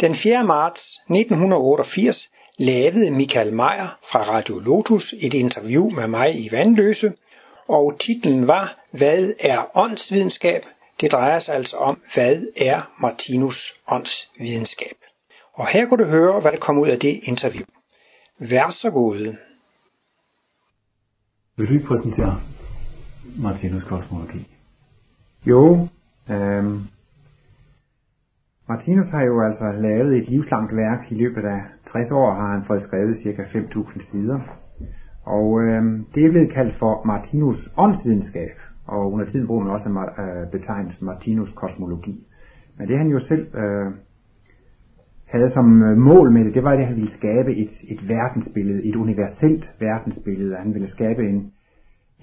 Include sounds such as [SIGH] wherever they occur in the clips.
Den 4. marts 1988 lavede Michael Meyer fra Radio Lotus et interview med mig i Vandløse, og titlen var Hvad er åndsvidenskab? Det drejer sig altså om, hvad er Martinus åndsvidenskab? Og her kunne du høre, hvad der kom ud af det interview. Vær så god. Vil du ikke præsentere Martinus kosmologi? Jo, øhm, Martinus har jo altså lavet et livslangt værk. I løbet af 60 år har han fået skrevet ca. 5.000 sider. Og øh, det er blevet kaldt for Martinus åndsvidenskab. Og under tiden bruger man også øh, betegnelsen Martinus kosmologi. Men det han jo selv øh, havde som øh, mål med det, det var, at han ville skabe et, et verdensbillede, et universelt verdensbillede. Han ville skabe en,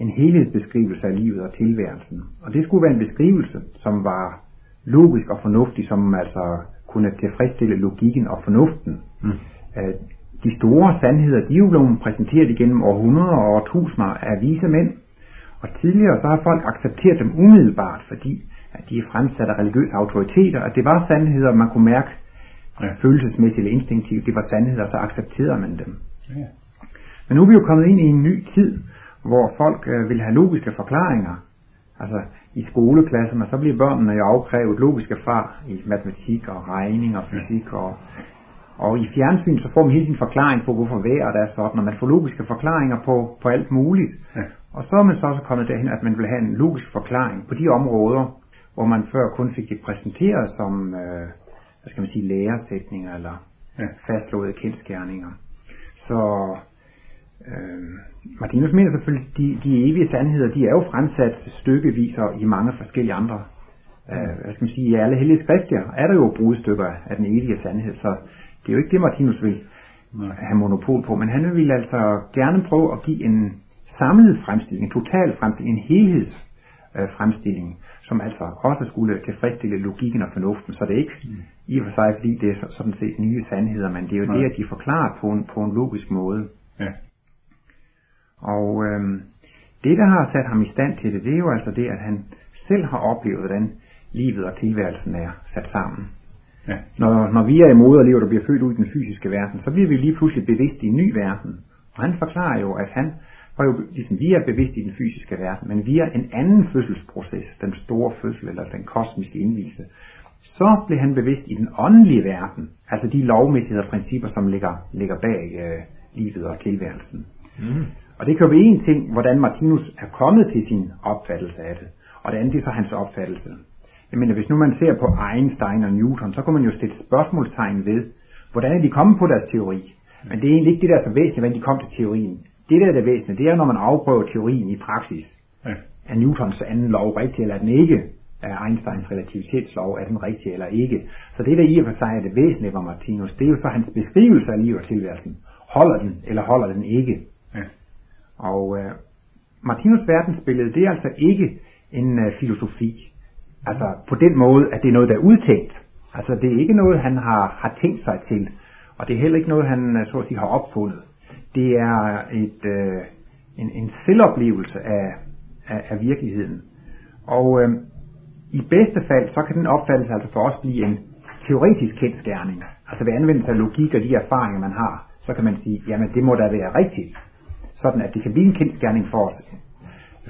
en helhedsbeskrivelse af livet og tilværelsen. Og det skulle være en beskrivelse, som var logisk og fornuftig, som altså kunne tilfredsstille logikken og fornuften. Mm. Øh, de store sandheder, de er jo blevet præsenteret igennem århundreder og årtusinder af vise mænd. Og tidligere så har folk accepteret dem umiddelbart, fordi at de er fremsat af religiøse autoriteter, at det var sandheder, man kunne mærke ja. følelsesmæssigt eller instinktivt, det var sandheder, så accepterede man dem. Ja. Men nu er vi jo kommet ind i en ny tid, hvor folk øh, vil have logiske forklaringer. Altså, i skoleklasserne, så bliver børnene jo afkrævet logiske far i matematik og regning og fysik og og i fjernsyn, så får man hele sin forklaring på, hvorfor vejret er sådan, og man får logiske forklaringer på, på alt muligt. Ja. Og så er man så også kommet derhen, at man vil have en logisk forklaring på de områder, hvor man før kun fik det præsenteret som, øh, hvad skal man sige, læresætninger eller ja. fastslåede kendskærninger. Så øh, Martinus mener selvfølgelig, at de, de evige sandheder, de er jo fremsat stykkevis og i mange forskellige andre, øh, hvad skal man sige, i alle hellige skrifter er der jo brudstykker af den evige sandhed, så det er jo ikke det, Martinus vil have monopol på, men han vil altså gerne prøve at give en samlet fremstilling, en total fremstilling, en helheds øh, fremstilling, som altså også skulle tilfredsstille logikken og fornuften, så det er ikke mm. i og for sig, fordi det er sådan set nye sandheder, men det er jo Nej. det, at de forklarer på en, på en logisk måde. Ja. Og øhm, det, der har sat ham i stand til det, det er jo altså det, at han selv har oplevet, hvordan livet og tilværelsen er sat sammen. Ja. Når, når vi er i moderlivet og bliver født ud i den fysiske verden, så bliver vi lige pludselig bevidst i en ny verden. Og han forklarer jo, at han var jo, ligesom vi er bevidst i den fysiske verden, men via en anden fødselsproces, den store fødsel eller den kosmiske indvielse, så blev han bevidst i den åndelige verden, altså de lovmæssigheder og principper, som ligger, ligger bag øh, livet og tilværelsen. Mm. Og det kan jo være en ting, hvordan Martinus er kommet til sin opfattelse af det, og det andet det er så hans opfattelse. Jeg mener, hvis nu man ser på Einstein og Newton, så kan man jo sætte spørgsmålstegn ved, hvordan er de kommet på deres teori. Men det er egentlig ikke det, der er så væsentligt, hvordan de kom til teorien. Det, der er det væsentlige, det er, når man afprøver teorien i praksis. Ja. Er Newtons anden lov rigtig, eller er den ikke? Er Einsteins relativitetslov, er den rigtig eller ikke? Så det, der i og for sig er det væsentlige for Martinus, det er jo så hans beskrivelse af livet og tilværelsen. Holder den, eller holder den ikke? Og uh, Martinus verdensbillede, det er altså ikke en uh, filosofi. Altså på den måde, at det er noget, der er udtænkt. Altså det er ikke noget, han har, har tænkt sig til. Og det er heller ikke noget, han øh, så at sige, har opfundet. Det er et, øh, en, en selvoplevelse af, af, af virkeligheden. Og øh, i bedste fald, så kan den opfattelse altså for os blive en teoretisk kendskærning. Altså ved anvendelse af logik og de erfaringer, man har, så kan man sige, jamen det må da være rigtigt. Sådan at det kan blive en kendskærning for os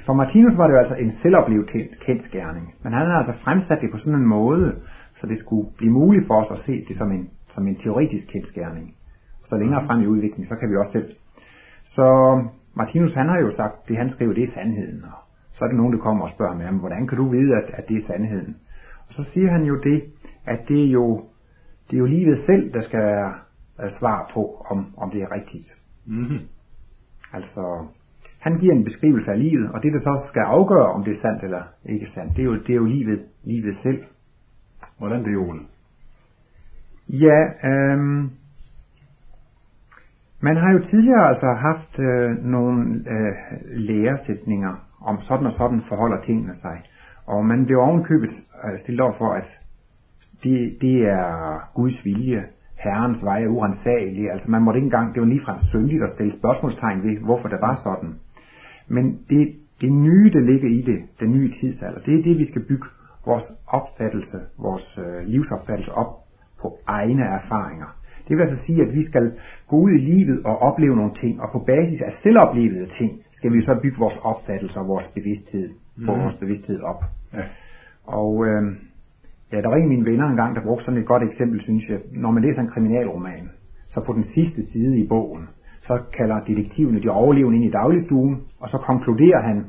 for Martinus var det jo altså en selvoplevet kendskærning, men han har altså fremsat det på sådan en måde, så det skulle blive muligt for os at se det som en, som en teoretisk kendskærning. Så længere frem i udviklingen, så kan vi også selv. Så Martinus han har jo sagt, det han skriver, det er sandheden. Og så er det nogen, der kommer og spørger med ham, hvordan kan du vide, at, at det er sandheden? Og så siger han jo det, at det er jo, det er jo livet selv, der skal være svar på, om, om det er rigtigt. Mm-hmm. Altså, han giver en beskrivelse af livet, og det der så skal afgøre, om det er sandt eller ikke sandt, det er jo, det er jo livet, livet selv. Hvordan det, Ole? Ja, øhm, man har jo tidligere altså haft øh, nogle øh, læresætninger om sådan og sådan forholder tingene sig. Og man blev ovenkøbet øh, stillet over for, at det, det er Guds vilje. Herrens vej er urensagelig. Altså man måtte ikke engang, det var ligefrem syndigt at stille spørgsmålstegn ved, hvorfor det var sådan. Men det, det nye, der ligger i det, den nye tidsalder, det er det, vi skal bygge vores opfattelse, vores øh, livsopfattelse op på egne erfaringer. Det vil altså sige, at vi skal gå ud i livet og opleve nogle ting, og på basis af selvoplevede ting, skal vi så bygge vores opfattelse og vores bevidsthed, få mm. vores bevidsthed op. Ja. Og øh, ja, der var en af mine venner engang, der brugte sådan et godt eksempel, synes jeg. Når man læser en kriminalroman, så på den sidste side i bogen, så kalder detektivene de overlevende ind i dagligstuen, og så konkluderer han,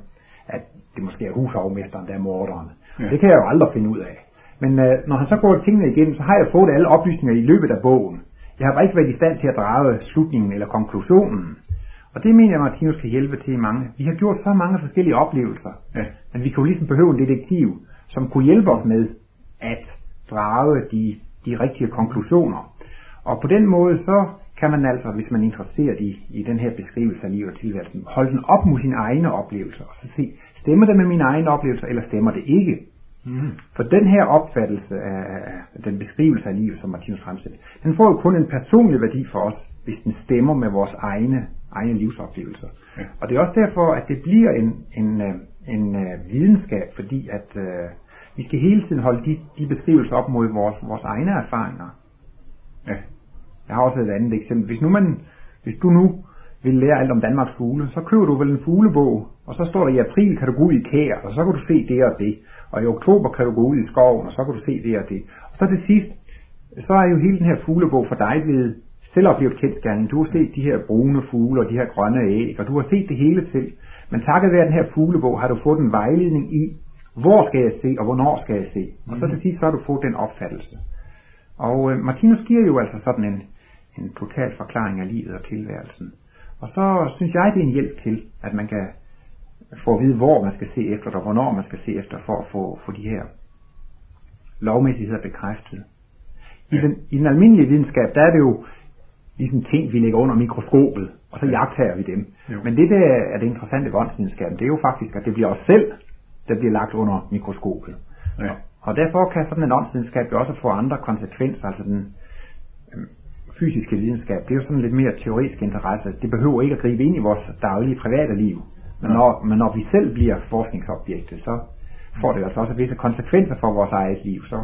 at det måske er husovermesteren, der er morderen. Ja. Det kan jeg jo aldrig finde ud af. Men øh, når han så går tingene igennem, så har jeg fået alle oplysninger i løbet af bogen. Jeg har bare ikke været i stand til at drage slutningen eller konklusionen. Og det mener jeg, Martinus kan hjælpe til mange. Vi har gjort så mange forskellige oplevelser, ja. men vi kunne ligesom behøve en detektiv, som kunne hjælpe os med at drage de, de rigtige konklusioner. Og på den måde så kan man altså, hvis man er interesseret i, i den her beskrivelse af livet og tilværelsen, holde den op mod sine egne oplevelser, og så se, stemmer det med mine egne oplevelser, eller stemmer det ikke? Mm. For den her opfattelse af, af den beskrivelse af livet, som Martinus fremsætter, den får jo kun en personlig værdi for os, hvis den stemmer med vores egne, egne livsoplevelser. Ja. Og det er også derfor, at det bliver en, en, øh, en, en øh, videnskab, fordi at uh, vi skal hele tiden holde de, de beskrivelser op mod vores, vores egne erfaringer. Ja. Jeg har også et andet eksempel. Hvis nu man, hvis du nu vil lære alt om Danmarks fugle, så køber du vel en fuglebog, og så står der i april kan du gå ud i kær, og så kan du se det og det. Og i oktober kan du gå ud i skoven, og så kan du se det og det. Og så til sidst, så er jo hele den her fuglebog for dig blevet selvoplevet kendskærning. Du har set de her brune fugle og de her grønne æg, og du har set det hele selv. Men takket være den her fuglebog har du fået en vejledning i, hvor skal jeg se, og hvornår skal jeg se. Og så til sidst, så har du fået den opfattelse. Og øh, Martinus giver jo altså sådan en, en total forklaring af livet og tilværelsen. Og så synes jeg, det er en hjælp til, at man kan få at vide, hvor man skal se efter, og hvornår man skal se efter, for at få, få de her lovmæssigheder bekræftet. I den, I den almindelige videnskab, der er det jo ligesom ting, vi lægger under mikroskopet, og så jagter vi dem. Jo. Men det, der er det interessante ved åndsvidenskaben, det er jo faktisk, at det bliver os selv, der bliver lagt under mikroskopet. Ja. Og derfor kan sådan en åndsvidenskab jo også få andre konsekvenser, altså den øhm, fysiske videnskab, det er jo sådan lidt mere teoretisk interesse. Det behøver ikke at gribe ind i vores daglige private liv. Men, ja. når, men når vi selv bliver forskningsobjektet, så får det altså også visse konsekvenser for vores eget liv. Så.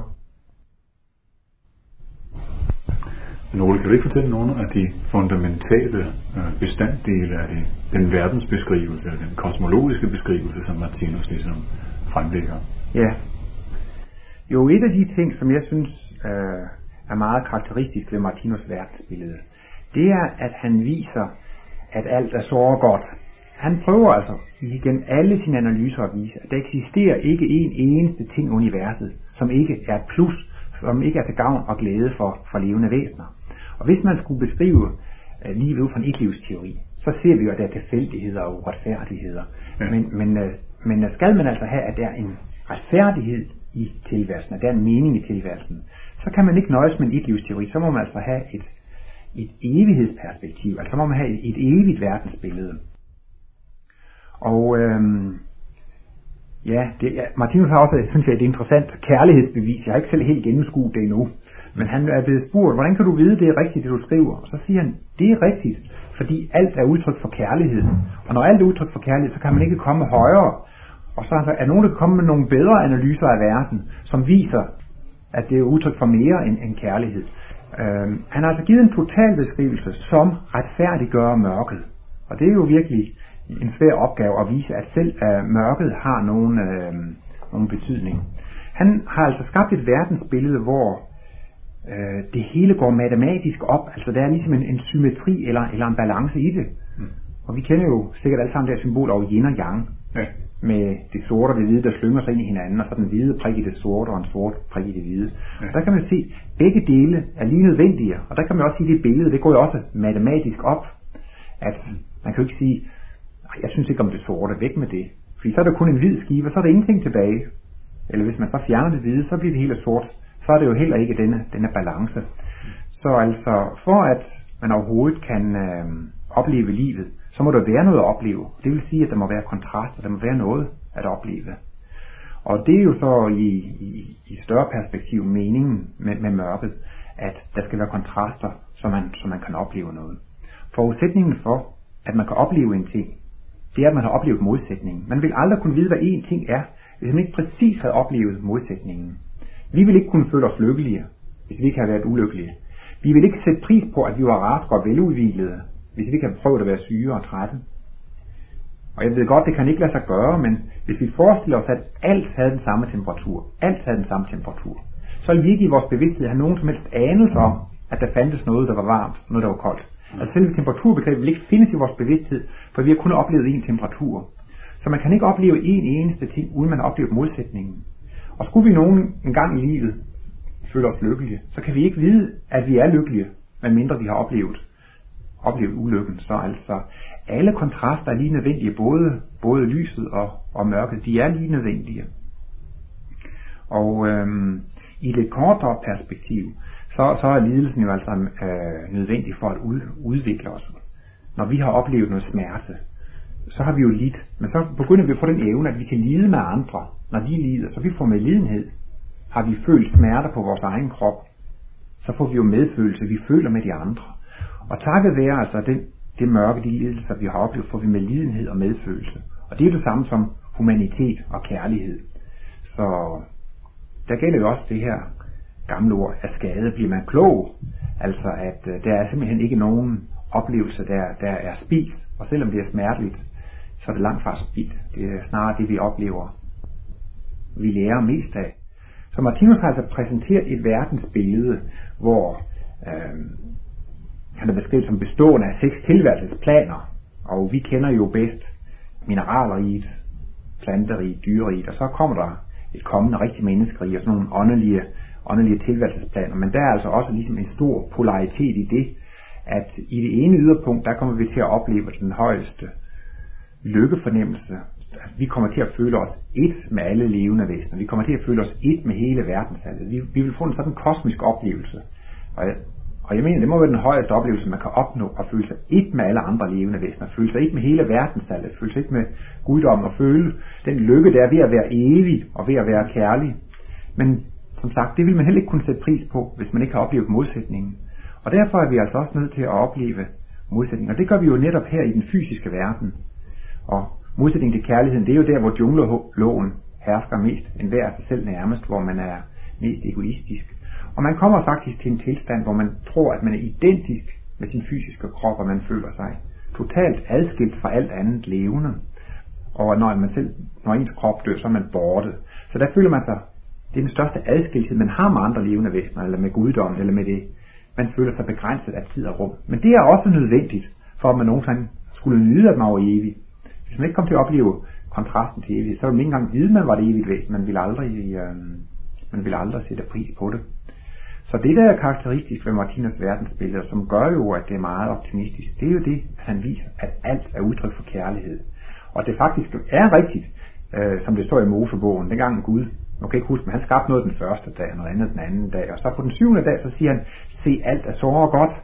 Nogle, kan du ikke fortælle nogle af de fundamentale øh, bestanddele af det, den verdensbeskrivelse, den kosmologiske beskrivelse, som Martinus ligesom fremlægger? Ja. Jo, et af de ting, som jeg synes øh, er meget karakteristisk ved Martinus verdensbillede, det er, at han viser, at alt er så godt. Han prøver altså igen alle sine analyser at vise, at der eksisterer ikke en eneste ting i universet, som ikke er et plus, som ikke er til gavn og glæde for, for levende væsener. Og hvis man skulle beskrive uh, livet ud fra en ikke-livsteori, så ser vi jo, at der er tilfældigheder og uretfærdigheder. Ja. Men, men, uh, men skal man altså have, at der er en retfærdighed i tilværelsen, at der er en mening i tilværelsen, så kan man ikke nøjes med en ikke-livsteori, så må man altså have et, et evighedsperspektiv, altså så må man have et, et evigt verdensbillede. Og øhm, ja, det, ja, Martinus har også, synes jeg, et interessant kærlighedsbevis. Jeg har ikke selv helt gennemskuet det endnu. Men han er blevet spurgt, hvordan kan du vide, det er rigtigt, det du skriver? Og så siger han, det er rigtigt, fordi alt er udtryk for kærlighed. Og når alt er udtryk for kærlighed, så kan man ikke komme højere. Og så er der nogen, der kommer med nogle bedre analyser af verden, som viser, at det er udtryk for mere end, end kærlighed. Øhm, han har altså givet en total beskrivelse, som retfærdiggør mørket. Og det er jo virkelig en svær opgave at vise, at selv øh, mørket har nogen, øh, nogen betydning. Han har altså skabt et verdensbillede, hvor uh, det hele går matematisk op. Altså der er ligesom en, en symmetri eller, eller en balance i det. Mm. Og vi kender jo sikkert alle sammen det symbol over yin og yang. Ja. Med det sorte og det hvide, der slynger sig ind i hinanden, og så den hvide prik i det sorte, og en sort prik i det hvide. Ja. Og der kan man se, at begge dele er lige nødvendige. Og der kan man også sige, at det billede, det går jo også matematisk op. At man kan jo ikke sige, jeg synes ikke om det sorte, væk med det. Fordi så er der kun en hvid skive, og så er der ingenting tilbage. Eller hvis man så fjerner det hvide, så bliver det hele sort. Så er det jo heller ikke denne, denne balance. Så altså, for at man overhovedet kan øh, opleve livet, så må der være noget at opleve. Det vil sige, at der må være kontraster, der må være noget at opleve. Og det er jo så i, i, i større perspektiv meningen med, med mørket, at der skal være kontraster, så man, så man kan opleve noget. Forudsætningen for, at man kan opleve en ting, det er, at man har oplevet modsætningen. Man vil aldrig kunne vide, hvad en ting er, hvis man ikke præcis havde oplevet modsætningen. Vi vil ikke kunne føle os lykkelige, hvis vi ikke havde været ulykkelige. Vi ville ikke sætte pris på, at vi var raske og veludvilede, hvis vi ikke havde prøvet at være syge og trætte. Og jeg ved godt, det kan ikke lade sig gøre, men hvis vi forestiller os, at alt havde den samme temperatur, alt havde den samme temperatur, så ville vi ikke i vores bevidsthed have nogen som helst anelse om, at der fandtes noget, der var varmt, noget, der var koldt. Altså selve temperaturbegrebet vil ikke findes i vores bevidsthed, for vi har kun oplevet én temperatur. Så man kan ikke opleve én eneste ting, uden man oplever modsætningen. Og skulle vi nogen en gang i livet føle os lykkelige, så kan vi ikke vide, at vi er lykkelige, medmindre vi har oplevet, oplevet ulykken. Så altså, alle kontraster er lige nødvendige, både, både lyset og, og mørket, de er lige nødvendige. Og øhm, i det kortere perspektiv, så, så er lidelsen jo altså øh, nødvendig for at ud, udvikle os. Når vi har oplevet noget smerte, så har vi jo lidt, men så begynder vi at få den evne, at vi kan lide med andre, når de lider, så vi får med lidenhed. Har vi følt smerter på vores egen krop, så får vi jo medfølelse, vi føler med de andre. Og takket være altså den, det mørke, de lidelser, vi har oplevet, får vi med lidenhed og medfølelse. Og det er det samme som humanitet og kærlighed. Så der gælder jo også det her gamle ord, at skade bliver man klog. Altså at øh, der er simpelthen ikke nogen oplevelse, der, der er spildt. Og selvom det er smerteligt, så er det langt fra spildt. Det er snarere det, vi oplever, vi lærer mest af. Så Martinus har altså præsenteret et verdensbillede, hvor øh, han er beskrevet som bestående af seks tilværelsesplaner, og vi kender jo bedst mineralriget, planteriget, dyreriget, og så kommer der et kommende rigtig menneskerige og sådan nogle åndelige, åndelige tilværelsesplaner. Men der er altså også ligesom en stor polaritet i det, at i det ene yderpunkt, der kommer vi til at opleve den højeste lykkefornemmelse. Altså, vi kommer til at føle os et med alle levende væsener. Vi kommer til at føle os et med hele verdensallet. Vi, vi vil få en sådan kosmisk oplevelse. Og jeg, og jeg mener, det må være den højeste oplevelse, man kan opnå, at føle sig et med alle andre levende væsener, føle sig et med hele verdensallet, føle sig et med guddommen og føle den lykke, der er ved at være evig og ved at være kærlig. Men som sagt, det vil man heller ikke kunne sætte pris på, hvis man ikke har oplevet modsætningen. Og derfor er vi altså også nødt til at opleve modsætningen. Og det gør vi jo netop her i den fysiske verden. Og modsætningen til kærligheden, det er jo der, hvor jungleloven hersker mest, end hver af sig selv nærmest, hvor man er mest egoistisk. Og man kommer faktisk til en tilstand, hvor man tror, at man er identisk med sin fysiske krop, og man føler sig totalt adskilt fra alt andet levende. Og når man selv, når ens krop dør, så er man borte. Så der føler man sig, det er den største adskilthed, man har med andre levende væsener, eller med guddommen, eller med det. Man føler sig begrænset af tid og rum. Men det er også nødvendigt, for at man nogensinde skulle nyde, at man var evig. Hvis man ikke kom til at opleve kontrasten til evighed, så ville man ikke engang vide, at man var det evigt væsen. Man ville aldrig, øh, man ville aldrig sætte pris på det. Så det, der er karakteristisk ved Martinus verdensbillede, som gør jo, at det er meget optimistisk, det er jo det, at han viser, at alt er udtryk for kærlighed. Og det faktisk er rigtigt, øh, som det står i Mosebogen, dengang Gud, nu kan ikke huske, men han skabte noget den første dag, og noget andet den anden dag, og så på den syvende dag, så siger han, se alt er så godt.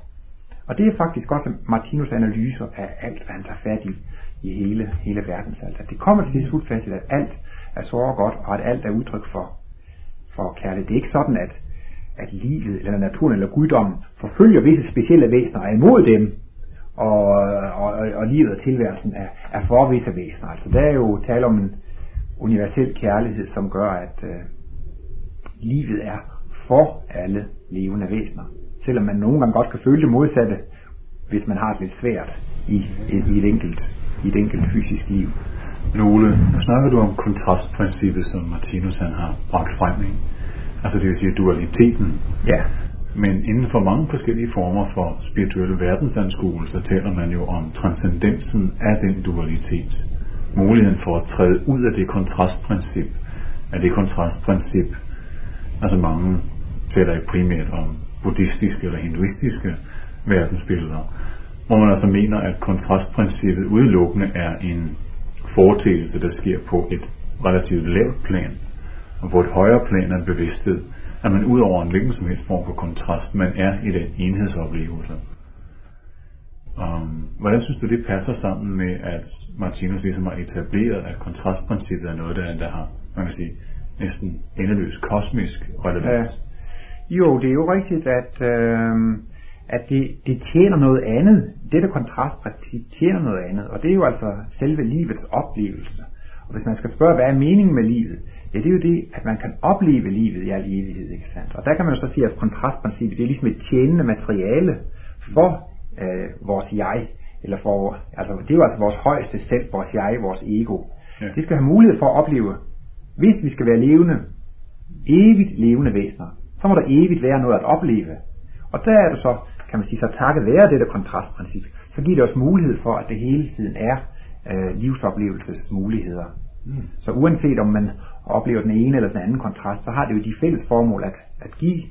Og det er faktisk også Martinus analyser af alt, hvad han tager fat i, i hele, hele verdensalt. At det kommer til det slutfacit, at alt er så og godt, og at alt er udtryk for, for kærlighed. Det er ikke sådan, at at livet, eller naturen, eller guddommen forfølger visse specielle væsener og er imod dem, og, og, og livet og tilværelsen er, er for visse væsener. Altså der er jo tale om en universel kærlighed, som gør, at øh, livet er for alle levende væsener. Selvom man nogle gange godt kan føle det modsatte, hvis man har det lidt svært i, i, i, et, enkelt, i et enkelt fysisk liv. Nogle, nu snakker du om kontrastprincippet, som Martinus han har bragt frem. Ikke? Altså det vil sige dualiteten. Ja. Men inden for mange forskellige former for spirituelle verdensanskuelser taler man jo om transcendensen af den dualitet. Muligheden for at træde ud af det kontrastprincip. Af det kontrastprincip, altså mange taler ikke primært om buddhistiske eller hinduistiske verdensbilleder, hvor man altså mener, at kontrastprincippet udelukkende er en foretagelse, der sker på et relativt lavt plan, og på et højere plan af bevidsthed, at man ud over en hvilken som helst form for kontrast, man er i den enhedsoplevelse. Um, hvordan synes du, det passer sammen med, at Martinus ligesom har etableret, at kontrastprincippet er noget, der, der har, man kan sige, næsten endeløs kosmisk relevans? Ja. Jo, det er jo rigtigt, at, øh, at det, det tjener noget andet. Dette kontrastprincip tjener noget andet, og det er jo altså selve livets oplevelse. Og hvis man skal spørge, hvad er meningen med livet, Ja, det er jo det, at man kan opleve livet i al evighed, ikke sandt? Og der kan man jo så sige, at kontrastprincippet, det er ligesom et tjenende materiale for øh, vores jeg, eller for, altså det er jo altså vores højeste selv, vores jeg, vores ego. Ja. Det skal have mulighed for at opleve, hvis vi skal være levende, evigt levende væsener, så må der evigt være noget at opleve. Og der er det så, kan man sige, så takket være dette kontrastprincip, så giver det os mulighed for, at det hele tiden er øh, livsoplevelsesmuligheder. Mm. Så uanset om man oplever den ene eller den anden kontrast, så har det jo de fælles formål at, at give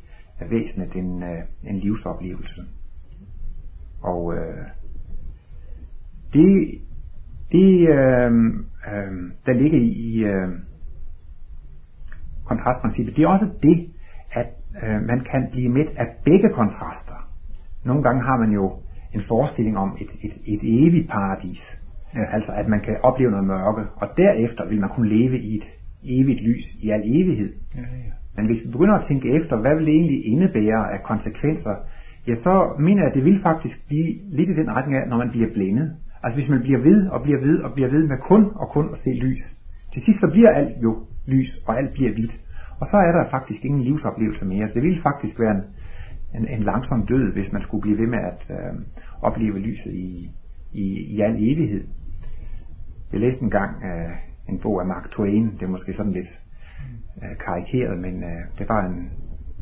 væsenet en, øh, en livsoplevelse. Og øh, det, det øh, øh, der ligger i øh, kontrastprincippet, det er også det, at øh, man kan blive midt af begge kontraster. Nogle gange har man jo en forestilling om et, et, et evigt paradis. Ja. Altså at man kan opleve noget mørke, og derefter vil man kunne leve i et evigt lys i al evighed. Ja, ja. Men hvis vi begynder at tænke efter, hvad vil det egentlig indebære af konsekvenser, ja, så mener jeg, at det vil faktisk blive lidt i den retning af, når man bliver blændet. Altså hvis man bliver ved og bliver ved og bliver ved med kun og kun at se lys. Til sidst så bliver alt jo lys, og alt bliver hvidt. Og så er der faktisk ingen livsoplevelse mere. Så det ville faktisk være en, en, en langsom død, hvis man skulle blive ved med at øh, opleve lyset i, i, i al evighed. Jeg læste en gang øh, en bog af Mark Twain. Det er måske sådan lidt øh, karikeret, men øh, det var en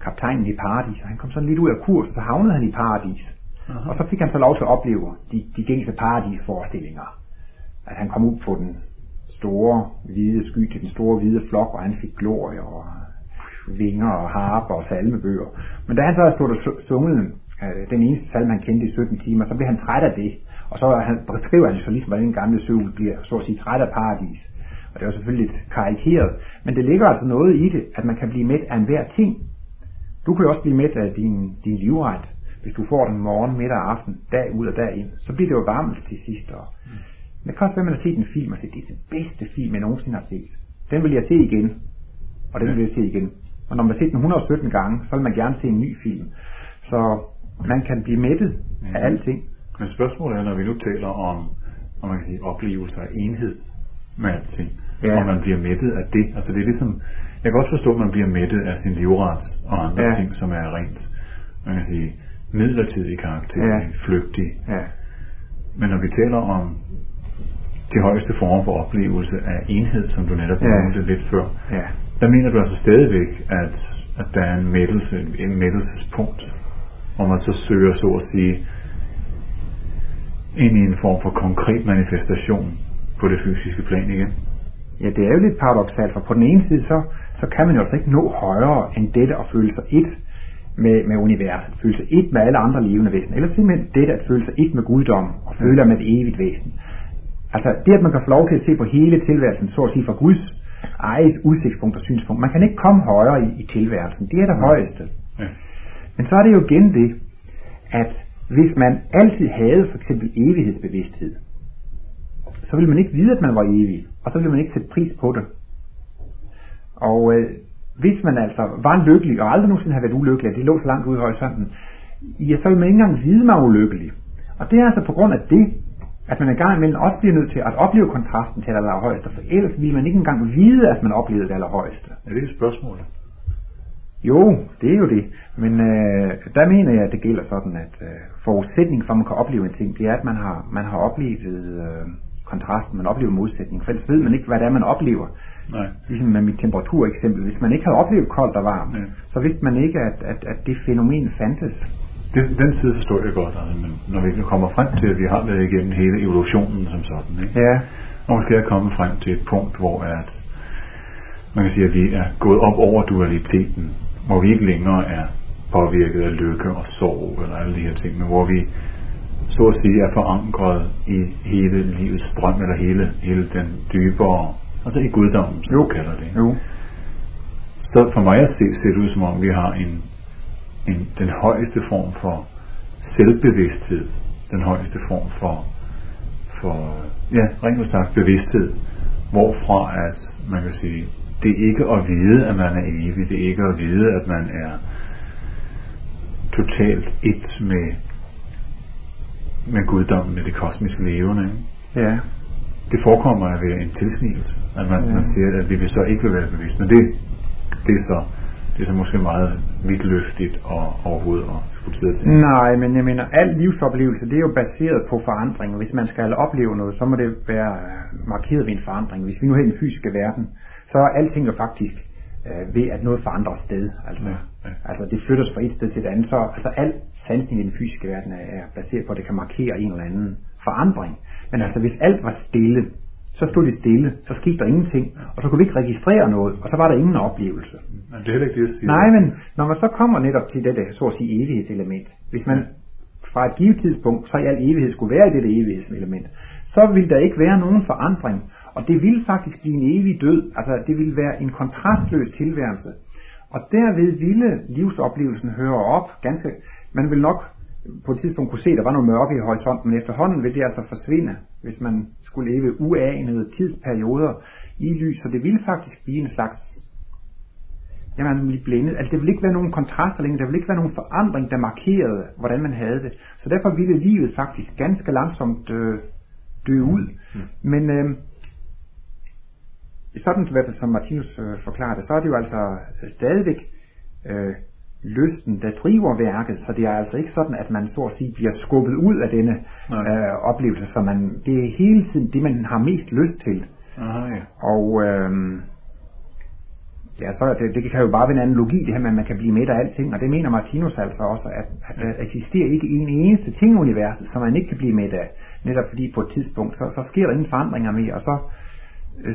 kaptajn i paradis, og han kom sådan lidt ud af kurs, og så havnede han i paradis. Aha. Og så fik han så lov til at opleve de, de gængse paradisforestillinger. At han kom ud på den store hvide sky til den store hvide flok, og han fik glorie og vinger og harper og salmebøger. Men da han så havde stået og sunget øh, den eneste salme, han kendte i 17 timer, så blev han træt af det. Og så han, beskriver han så ligesom, hvordan den gamle søvn bliver så at sige træt af paradis. Og det er jo selvfølgelig lidt karikeret, men det ligger altså noget i det, at man kan blive med af enhver ting. Du kan jo også blive med af din, din livret, hvis du får den morgen, middag og aften, dag ud og dag ind. Så bliver det jo varmt til sidst. Og mm. Men det kan også være, at man har set en film og set, det er den bedste film, jeg nogensinde har set. Den vil jeg se igen, og den vil jeg se igen. Og når man har set den 117 gange, så vil man gerne se en ny film. Så man kan blive mættet ja. af alting. Men spørgsmålet er, når vi nu taler om, om man kan sige, oplevelser af enhed med alting, ja. og man bliver mættet af det. Altså det er ligesom, jeg kan også forstå, at man bliver mættet af sin livret og andre ja. ting, som er rent, man kan sige, midlertidig karakter, ja. flygtig. Ja. Men når vi taler om de højeste former for oplevelse af enhed, som du netop ja. nævnte lidt før, ja. Der mener du altså stadigvæk, at, at der er en mættelse, en mættelsespunkt, hvor man så søger, så at sige, ind i en form for konkret manifestation på det fysiske plan igen. Ja, det er jo lidt paradoxalt, for på den ene side, så, så kan man jo altså ikke nå højere end dette og føle sig et med, med universet, føle sig et med alle andre levende væsener, eller simpelthen dette at føle sig et med guddom og føle ja. med et evigt væsen. Altså det, at man kan få lov til at se på hele tilværelsen, så at sige fra Guds eget udsigtspunkt og synspunkt. Man kan ikke komme højere i, i tilværelsen. Det er det højeste. Ja. Men så er det jo igen det, at hvis man altid havde for eksempel evighedsbevidsthed, så ville man ikke vide, at man var evig, og så ville man ikke sætte pris på det. Og øh, hvis man altså var lykkelig, og aldrig nogensinde har været ulykkelig, at det lå så langt ude i horisonten, ja, så ville man ikke engang vide, at man var ulykkelig. Og det er altså på grund af det, at man en gang imellem også bliver nødt til at opleve kontrasten til det allerhøjeste, for ellers ville man ikke engang vide, at man oplevede det allerhøjeste. Er det et spørgsmål? Jo, det er jo det. Men øh, der mener jeg, at det gælder sådan, at øh, forudsætningen for, at man kan opleve en ting, det er, at man har, man har oplevet øh, kontrasten, man oplever modsætningen. For ellers ved man ikke, hvad det er, man oplever. Nej. Ligesom med mit temperatureksempel. Hvis man ikke havde oplevet koldt og varmt, Nej. så vidste man ikke, at, at, at det fænomen fandtes. Det, den side forstår jeg godt, altså, men når vi kommer frem til, at vi har været igennem hele evolutionen som sådan, ikke? Ja. og måske er kommet frem til et punkt, hvor at, man kan sige, at vi er gået op over dualiteten, hvor vi ikke længere er påvirket af lykke og sorg eller alle de her ting, men hvor vi så at sige er forankret i hele livets strøm, eller hele, hele den dybere, altså i guddommen, som jo. kalder det. Jo. Så for mig at se, ser det ud som om vi har en, en, den højeste form for selvbevidsthed, den højeste form for, for ja, rent sagt bevidsthed, hvorfra at man kan sige, det er ikke at vide, at man er evig, det er ikke at vide, at man er totalt et med, med guddommen, med det kosmiske levende. Ja. det forekommer at være en tilsnigelse, at man, ja. man siger, at vi vil så ikke vil være bevidst. Men det, det er så det er så måske meget vidtløftigt og overhovedet at diskutere til. Nej, men jeg mener, al livsoplevelse, det er jo baseret på forandring. Hvis man skal opleve noget, så må det være markeret ved en forandring. Hvis vi nu er i den fysiske verden, så er alting jo faktisk øh, ved, at noget forandrer sted. Altså, ja, ja. altså det flytter sig fra et sted til et andet. Så altså, al sansning i den fysiske verden er, er baseret på, at det kan markere en eller anden forandring. Men altså, hvis alt var stille, så stod det stille, så skete der ingenting, og så kunne vi ikke registrere noget, og så var der ingen oplevelse. Men det er heller ikke det, jeg siger. Nej, men når man så kommer netop til dette, så at sige, evighedselement, hvis man fra et givet tidspunkt, så i al evighed skulle være i dette evighedselement, så vil der ikke være nogen forandring, og det vil faktisk blive en evig død, altså det vil være en kontrastløs tilværelse. Og derved ville livsoplevelsen høre op ganske, man vil nok på et tidspunkt kunne se, at der var noget mørke i horisonten, men efterhånden vil det altså forsvinde, hvis man skulle leve uanede tidsperioder i lys, så det ville faktisk blive en slags jamen man ville blændet. Altså det ville ikke være nogen kontraster længere, der ville ikke være nogen forandring, der markerede, hvordan man havde det. Så derfor ville livet faktisk ganske langsomt øh, dø ud. Mm. Men øh, sådan som Martinus øh, forklarede så er det jo altså stadigvæk øh, lysten, der driver værket, så det er altså ikke sådan, at man så at sige bliver skubbet ud af denne øh, oplevelse, så man, det er hele tiden det, man har mest lyst til. Aha, ja. Og øh, ja, så det, det kan jo bare være en analogi, det her med, at man kan blive med af alting, og det mener Martinus altså også, at, at der eksisterer ikke en eneste ting i universet, som man ikke kan blive med af, netop fordi på et tidspunkt, så, så sker der ingen forandringer mere, og så,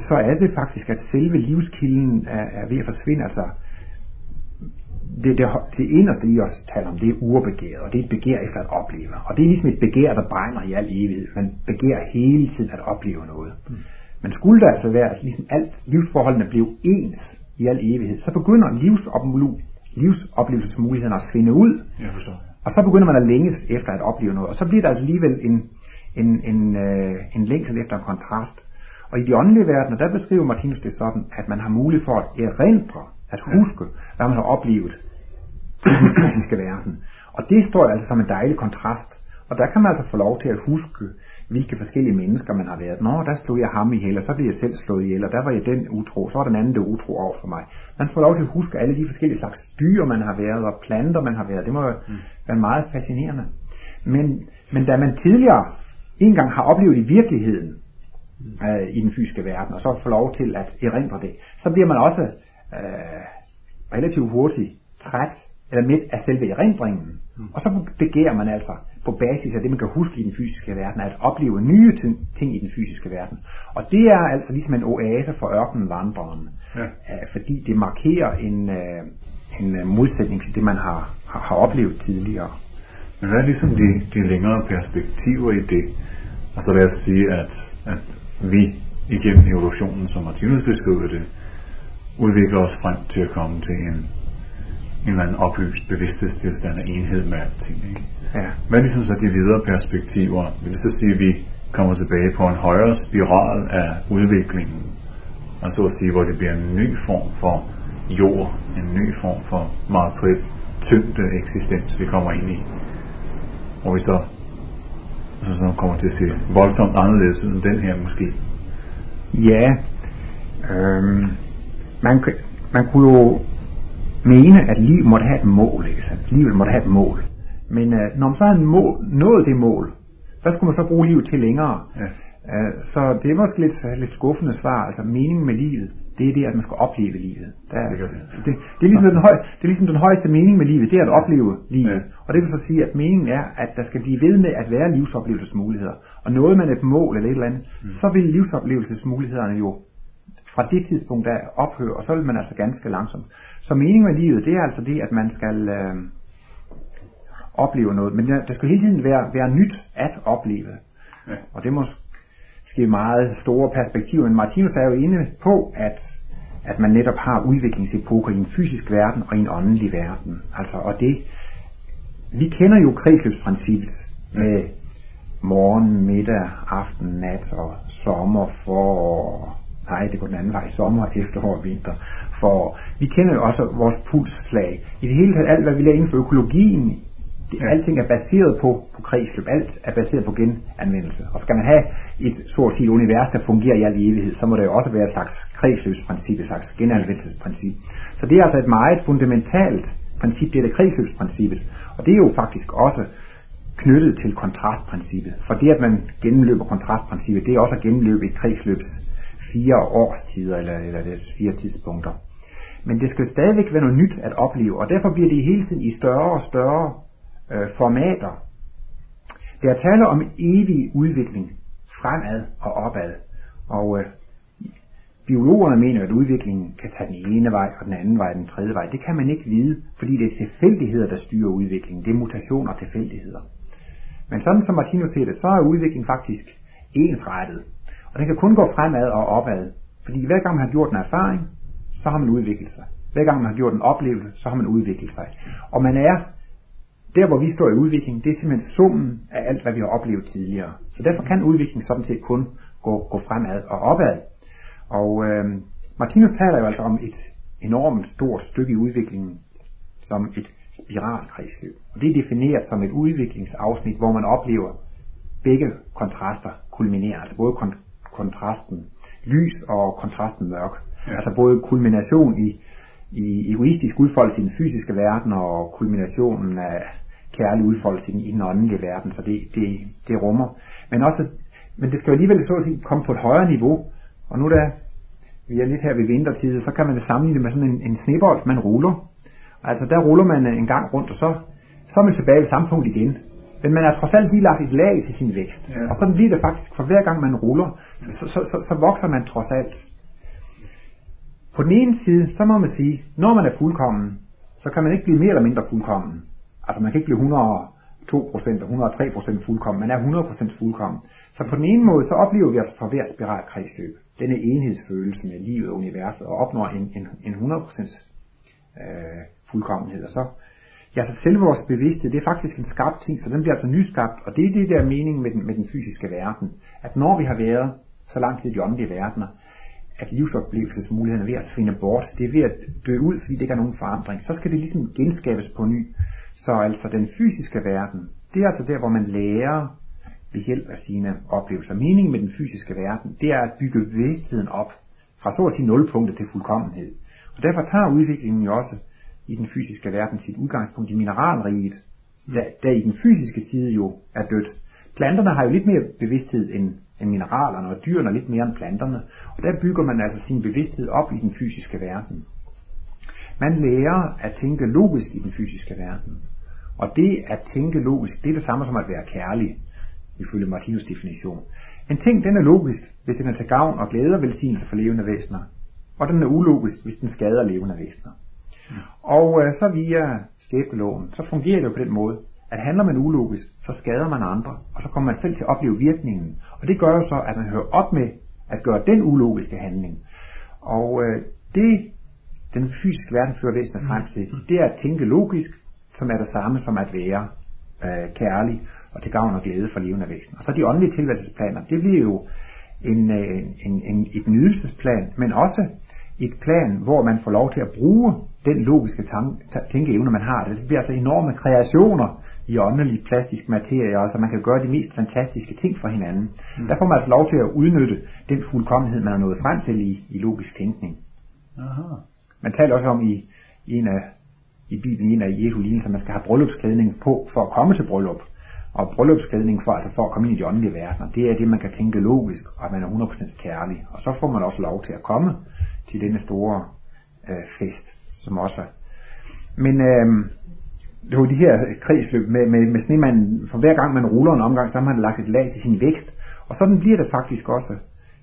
så er det faktisk, at selve livskilden er, er ved at forsvinde, altså det, det, det inderste i os taler om, det er urbegæret, og det er et begær efter at opleve. Og det er ligesom et begær, der brænder i al evighed. Man begærer hele tiden at opleve noget. Mm. Men skulle der altså være, at ligesom alt livsforholdene blev ens i al evighed, så begynder livsoplevelsesmulighederne at svinde ud. Jeg forstår. Og så begynder man at længes efter at opleve noget. Og så bliver der altså alligevel en, en, en, øh, en længsel efter en kontrast. Og i de åndelige verdener, der beskriver Martinus det sådan, at man har mulighed for at erindre at huske, hvad man har oplevet [COUGHS] i den fysiske verden. Og det står altså som en dejlig kontrast. Og der kan man altså få lov til at huske, hvilke forskellige mennesker man har været. Nå, der slog jeg ham ihjel, og så blev jeg selv slået ihjel, og der var jeg den utro, så var den anden det utro over for mig. Man får lov til at huske alle de forskellige slags dyr, man har været, og planter, man har været. Det må jo mm. være meget fascinerende. Men, men da man tidligere en gang har oplevet i virkeligheden, mm. øh, i den fysiske verden, og så får lov til at erindre det, så bliver man også øh, relativt hurtigt træt eller midt af selve erindringen. Mm. Og så begærer man altså på basis af det, man kan huske i den fysiske verden, at opleve nye ting i den fysiske verden. Og det er altså ligesom en oase for ørkenvandreren, ja. fordi det markerer en, øh, en øh, modsætning til det, man har, har, har oplevet tidligere. Men hvad er ligesom de, de længere perspektiver i det? Altså lad os sige, at, at vi igennem evolutionen, som Martinus beskriver det, udvikler os frem til at komme til en, en eller anden oplyst bevidsthedstilstand af enhed med alting. Ikke? Ja. Hvad ligesom så de videre perspektiver? Vil det så sige, at vi kommer tilbage på en højere spiral af udviklingen? Og så at sige, hvor det bliver en ny form for jord, en ny form for materiel tyngde eksistens, vi kommer ind i. Hvor vi så, så, så kommer til at se voldsomt anderledes ud end den her måske. Ja, øhm, man, man kunne jo mene, at liv måtte have et mål, ikke sandt? Livet måtte have et mål. Men uh, når man så har mål, nået det mål, hvad skulle man så bruge livet til længere? Ja. Uh, så det er måske lidt, lidt skuffende svar. Altså meningen med livet, det er det, at man skal opleve livet. Der, er, det, det, det, er ligesom den høj, det er ligesom den højeste mening med livet, det er at opleve livet. Ja. Og det vil så sige, at meningen er, at der skal blive ved med at være livsoplevelsesmuligheder. Og noget man et mål eller et eller andet, mm. så vil livsoplevelsesmulighederne jo fra det tidspunkt der ophører, og så vil man altså ganske langsomt. Så meningen med livet, det er altså det, at man skal øh, opleve noget. Men der, der skal hele tiden være, være nyt at opleve. Ja. Og det må ske meget store perspektiver. Men Martinus er jo inde på, at, at man netop har udviklingsepoker i en fysisk verden og i en åndelig verden. Altså, og det, vi kender jo kredsløbsprincippet med morgen, middag, aften, nat og sommer, forår, Nej, det går den anden vej. Sommer, efterår og vinter. For vi kender jo også vores pulsslag. I det hele taget alt, hvad vi laver inden for økologien, Det. Alting er baseret på, på kredsløb. Alt er baseret på genanvendelse. Og skal man have et så at sige, univers, der fungerer i al evighed, så må det jo også være et slags kredsløbsprincip, et slags genanvendelsesprincip. Så det er altså et meget fundamentalt princip, det er det kredsløbsprincippet. Og det er jo faktisk også knyttet til kontrastprincippet. For det, at man gennemløber kontrastprincippet, det er også at gennemløbe et kredsløbs fire årstider, eller, eller det fire tidspunkter. Men det skal stadigvæk være noget nyt at opleve, og derfor bliver det hele tiden i større og større øh, formater. Der er tale om evig udvikling, fremad og opad. Og øh, biologerne mener, at udviklingen kan tage den ene vej, og den anden vej, og den tredje vej. Det kan man ikke vide, fordi det er tilfældigheder, der styrer udviklingen. Det er mutationer og tilfældigheder. Men sådan som Martinus ser det, så er udviklingen faktisk ensrettet. Og den kan kun gå fremad og opad. Fordi hver gang man har gjort en erfaring, så har man udviklet sig. Hver gang man har gjort en oplevelse, så har man udviklet sig. Og man er, der hvor vi står i udvikling, det er simpelthen summen af alt, hvad vi har oplevet tidligere. Så derfor kan udvikling sådan set kun gå, gå fremad og opad. Og øh, Martinus taler jo altså om et enormt stort stykke i udviklingen, som et spiralkredsløb. Og det er defineret som et udviklingsafsnit, hvor man oplever begge kontraster kulminerer, altså både kon- kontrasten lys og kontrasten mørk. Ja. Altså både kulmination i, i egoistisk udfoldelse i den fysiske verden og kulminationen af kærlig udfoldelse i den åndelige verden, så det, det, det rummer. Men også, men det skal jo alligevel så at sige komme på et højere niveau, og nu da vi er lidt her ved vintertid, så kan man det sammenligne med sådan en, en snebold, man ruller. Altså der ruller man en gang rundt, og så, så er man tilbage ved samme punkt igen. Men man har trods alt lige lagt et lag til sin vækst. Ja. Og sådan bliver det faktisk, for hver gang man ruller, så, så, så, så vokser man trods alt. På den ene side, så må man sige, når man er fuldkommen, så kan man ikke blive mere eller mindre fuldkommen. Altså man kan ikke blive 102% og 103% fuldkommen, man er 100% fuldkommen. Så på den ene måde, så oplever vi altså for hver spiralkredsløb, denne enhedsfølelse med livet og universet, og opnår en, en, en 100% øh, fuldkommenhed. Og så, ja, så selve vores bevidsthed, det er faktisk en skabt ting, så den bliver altså nyskabt, og det er det der mening med den, med den fysiske verden. At når vi har været så lang tid i de åndelige verdener, at livsoplevelsesmulighederne er ved at finde bort, det er ved at dø ud, fordi det ikke er nogen forandring, så skal det ligesom genskabes på ny. Så altså den fysiske verden, det er altså der, hvor man lærer ved hjælp af sine oplevelser. Meningen med den fysiske verden, det er at bygge bevidstheden op fra så at sige nulpunktet til fuldkommenhed. Og derfor tager udviklingen jo også i den fysiske verden sit udgangspunkt i mineralriget, der, der i den fysiske side jo er dødt. Planterne har jo lidt mere bevidsthed end, end mineralerne, og dyrene lidt mere end planterne. Og der bygger man altså sin bevidsthed op i den fysiske verden. Man lærer at tænke logisk i den fysiske verden. Og det at tænke logisk, det er det samme som at være kærlig, ifølge Martinus definition. En ting, den er logisk, hvis den er til gavn og glæde og velsignelse for levende væsener og den er ulogisk, hvis den skader levende væsener. Og øh, så via skæbneloven, så fungerer det jo på den måde, at handler man ulogisk, så skader man andre, og så kommer man selv til at opleve virkningen. Og det gør jo så, at man hører op med at gøre den ulogiske handling. Og øh, det, den fysiske verden fører væsenet frem til, det er at tænke logisk, som er det samme som at være øh, kærlig og til gavn og glæde for levende væsen. Og så de åndelige tilværelsesplaner, det bliver jo en, en, en, en, et nydelsesplan, men også et plan, hvor man får lov til at bruge den logiske tænkeevne, man har. Det bliver altså enorme kreationer i åndelig plastisk materie, altså man kan gøre de mest fantastiske ting for hinanden. Mm. Der får man altså lov til at udnytte den fuldkommenhed, man har nået frem til i, i logisk tænkning. Aha. Man taler også om i, i en af i Bibelen, en af Jesu lignelser, man skal have bryllupsklædning på for at komme til bryllup. Og bryllupsklædning for, altså for at komme ind i de åndelige verdener, det er det, man kan tænke logisk, og at man er 100% kærlig. Og så får man også lov til at komme til denne store øh, fest, som også er. Men øh, det var de her kredsløb med, med, med snemanden, for hver gang man ruller en omgang, så har man lagt et lag til sin vægt. Og sådan bliver det faktisk også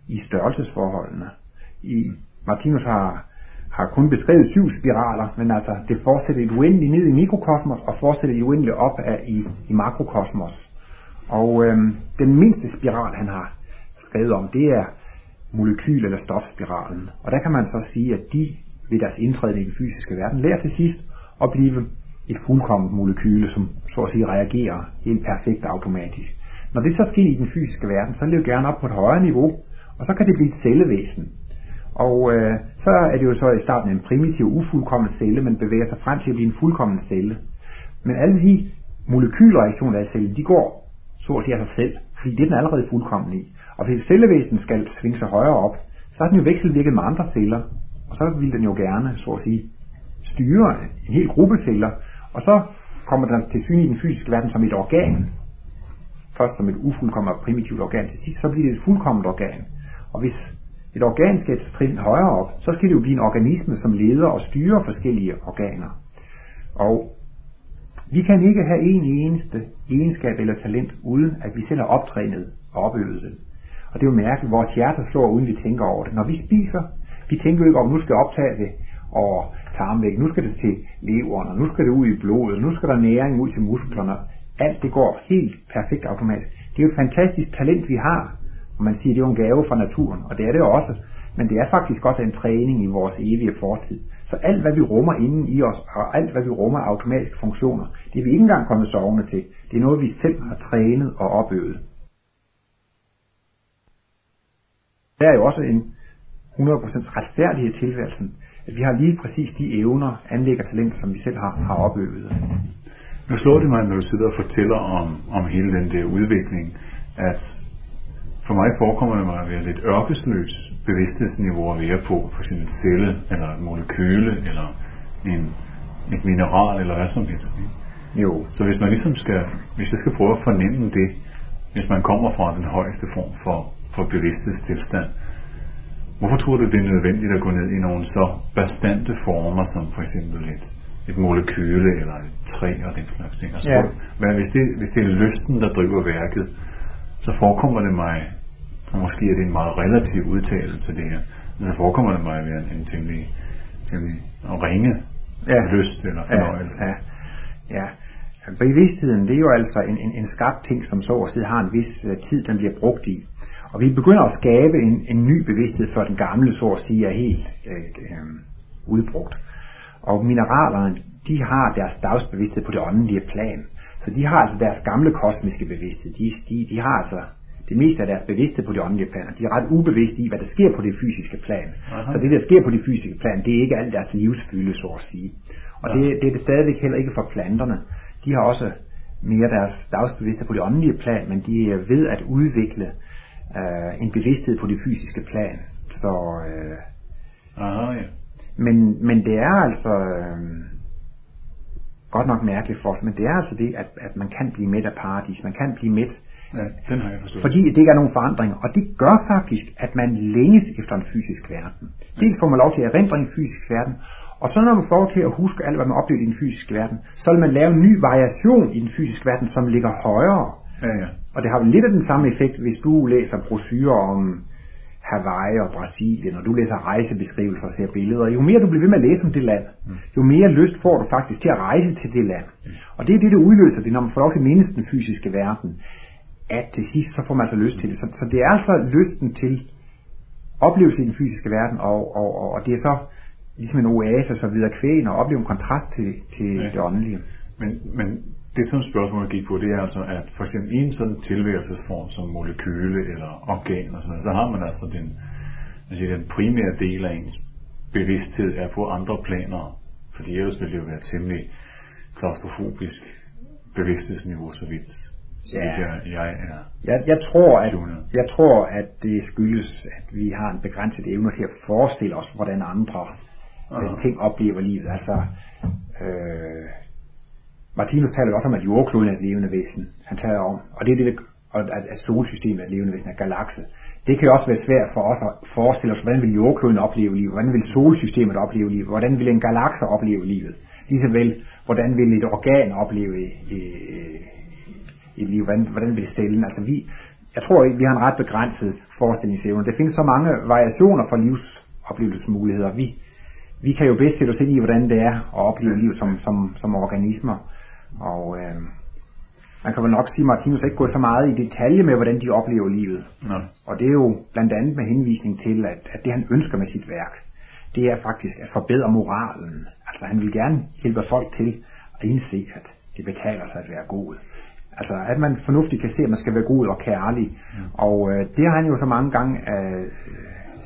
i størrelsesforholdene. I Martinus har, har kun beskrevet syv spiraler, men altså det fortsætter et uendeligt ned i mikrokosmos, og fortsætter et uendeligt op af i, i makrokosmos. Og øhm, den mindste spiral, han har skrevet om, det er molekyl- eller stofspiralen. Og der kan man så sige, at de ved deres indtræden i den fysiske verden lærer til sidst at blive et fuldkomment molekyle, som så at sige reagerer helt perfekt automatisk. Når det så sker i den fysiske verden, så er det jo gerne op på et højere niveau, og så kan det blive et cellevæsen. Og øh, så er det jo så i starten en primitiv, ufuldkommen celle, men bevæger sig frem til at blive en fuldkommen celle. Men alle de molekylreaktioner af cellen, de går så at sige af sig selv, fordi det er den allerede fuldkommen i. Og hvis cellevæsen skal svinge sig højere op, så har den jo vekselvirket med andre celler, og så vil den jo gerne, så at sige, styre en hel gruppe celler, og så kommer den til syne i den fysiske verden som et organ. Først som et ufuldkommet og primitivt organ, til sidst så bliver det et fuldkommet organ. Og hvis et organ skal trin højere op, så skal det jo blive en organisme, som leder og styrer forskellige organer. Og vi kan ikke have en eneste egenskab eller talent, uden at vi selv har optrænet og opøvet det. Og det er jo mærkeligt, vores hjerte slår, uden vi tænker over det. Når vi spiser, vi tænker jo ikke om, nu skal jeg optage det over tarmvæg, nu skal det til leveren, og nu skal det ud i blodet, nu skal der næring ud til musklerne. Alt det går helt perfekt automatisk. Det er jo et fantastisk talent, vi har. Og man siger, det er jo en gave fra naturen, og det er det også. Men det er faktisk også en træning i vores evige fortid. Så alt, hvad vi rummer inden i os, og alt, hvad vi rummer af automatiske funktioner, det er vi ikke engang kommet sovende til. Det er noget, vi selv har trænet og opøvet. Der er jo også en 100% retfærdighed i tilværelsen, vi har lige præcis de evner, anlæg og talenter, som vi selv har, har opøvet. Nu slår det mig, når du sidder og fortæller om, om hele den der udvikling, at for mig forekommer det mig at være lidt ørkesløs bevidsthedsniveau at være på, for en celle, eller et molekyle, eller en, et mineral, eller hvad som helst. Ikke? Jo. Så hvis man ligesom skal, hvis jeg skal prøve at fornemme det, hvis man kommer fra den højeste form for, for bevidsthedstilstand, hvorfor tror du, det er nødvendigt at gå ned i nogle så bastante former, som for eksempel et, et molekyle eller et træ og den slags ting? Altså, ja. hvad, hvis, det, hvis det er lysten, der driver værket, så forekommer det mig og måske er det en meget relativ udtalelse det her, men så forekommer det mig at være en, en temmelig, temmelig ringe ja. lyst eller fornøjelse. Ja, ja. ja. Bevidstheden, det er jo altså en, en, en skabt ting, som så at sige har en vis uh, tid, den bliver brugt i. Og vi begynder at skabe en, en ny bevidsthed, før den gamle, så at sige, er helt uh, uh, udbrugt. Og mineralerne, de har deres dagsbevidsthed på det åndelige plan. Så de har altså deres gamle kosmiske bevidsthed. De, de, de har altså det meste af deres bevidste på de åndelige planer. De er ret ubevidste i, hvad der sker på det fysiske plan. Aha. Så det, der sker på det fysiske plan, det er ikke alt deres livsfylde, så at sige. Og ja. det, det er det stadigvæk heller ikke for planterne. De har også mere deres dagsbevidste på det åndelige plan, men de er ved at udvikle øh, en bevidsthed på det fysiske plan. Så, øh, Aha, ja. men, men det er altså øh, godt nok mærkeligt for os, men det er altså det, at, at man kan blive midt af paradis. Man kan blive midt Ja, den har jeg forstået. Fordi det ikke er nogen forandring. Og det gør faktisk, at man længes efter en fysisk verden. Dels får man lov til at erindre en fysisk verden, og så når man får lov til at huske alt, hvad man oplevede i den fysiske verden, så vil man lave en ny variation i den fysiske verden, som ligger højere. Ja, ja. Og det har vel lidt af den samme effekt, hvis du læser brosyrer om Hawaii og Brasilien, og du læser rejsebeskrivelser og ser billeder. Jo mere du bliver ved med at læse om det land, mm. jo mere lyst får du faktisk til at rejse til det land. Mm. Og det er det, der udløser det, når man får lov til at mindes den fysiske verden at til sidst så får man altså lyst til det. Så, så det er altså lysten til oplevelse i den fysiske verden, og, og, og, og det er så ligesom en oase så videre kvæn og opleve en kontrast til, til ja. det åndelige. Men, men det som spørgsmålet gik på, det er altså, at for eksempel i en sådan tilværelsesform som molekyle eller organ og sådan noget, så har man altså den, altså den primære del af ens bevidsthed er på andre planer, fordi ellers ville det jo være temmelig klaustrofobisk bevidsthedsniveau, så vidt Ja. Jeg, jeg, er jeg, jeg, tror, at, jeg tror, at det skyldes, at vi har en begrænset evne til at forestille os, hvordan andre uh-huh. ting oplever livet. Altså, øh, Martinus taler også om, at jordkloden er et levende væsen. Han taler om, og det er det, og at, at solsystemet er et levende væsen, er galakse. Det kan jo også være svært for os at forestille os, hvordan vil jordkloden opleve livet, hvordan vil solsystemet opleve livet, hvordan vil en galakse opleve livet, ligeså vel, hvordan vil et organ opleve øh, i, i liv, hvordan, hvordan vil cellen, altså vi, jeg tror ikke, vi har en ret begrænset forestillingsevne. Der findes så mange variationer for livsoplevelsesmuligheder. Vi, vi kan jo bedst sætte os ind i, hvordan det er at opleve liv som, som, som organismer. Og øh, man kan vel nok sige, at Martinus ikke går så meget i detalje med, hvordan de oplever livet. Ja. Og det er jo blandt andet med henvisning til, at, at det han ønsker med sit værk, det er faktisk at forbedre moralen. Altså han vil gerne hjælpe folk til at indse, at det betaler sig at være god. Altså, at man fornuftigt kan se, at man skal være god og kærlig. Mm. Og øh, det har han jo så mange gange øh,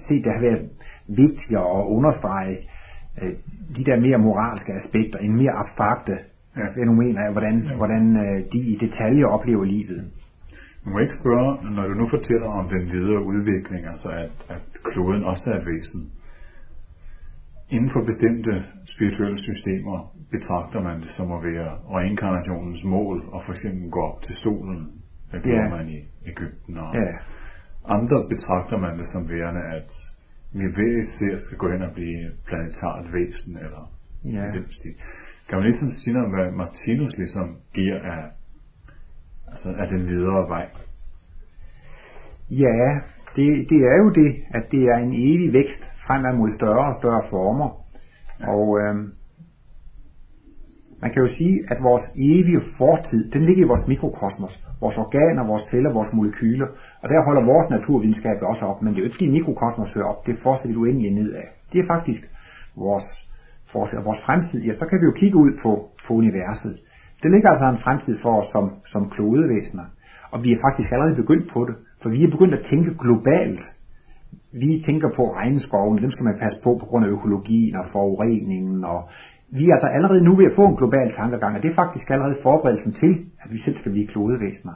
set, det har været vigtigt at understrege øh, de der mere moralske aspekter, en mere abstrakte. Fænomener af, hvordan, ja. hvordan øh, de i detaljer oplever livet. Du må ikke spørge, når du nu fortæller om den videre udvikling, altså at, at kloden også er et væsen. Inden for bestemte spirituelle systemer betragter man det som at være reinkarnationens mål, og for eksempel gå op til solen. Det gjorde ja. man i Ægypten. Og ja. Andre betragter man det som værende, at vi hver især skal gå hen og blive planetart væsen, eller ja. den stil. Kan man ligesom sige noget, hvad Martinus ligesom giver af, altså af den videre vej? Ja, det, det er jo det, at det er en evig vækst fremad mod større og større former. Ja. Og øhm, man kan jo sige, at vores evige fortid, den ligger i vores mikrokosmos, vores organer, vores celler, vores molekyler, og der holder vores naturvidenskab også op, men det er jo ikke fordi mikrokosmos hører op, det fortsætter uendeligt nedad. Det er faktisk vores fortid og vores fremtid, ja, så kan vi jo kigge ud på, på universet. Det ligger altså en fremtid for os som, som klodevæsener, og vi er faktisk allerede begyndt på det, for vi er begyndt at tænke globalt. Vi tænker på regnskovene, dem skal man passe på på grund af økologien og forureningen og vi er altså allerede nu ved at få en global tankegang, og det er faktisk allerede forberedelsen til, at vi selv skal blive klodevæsener.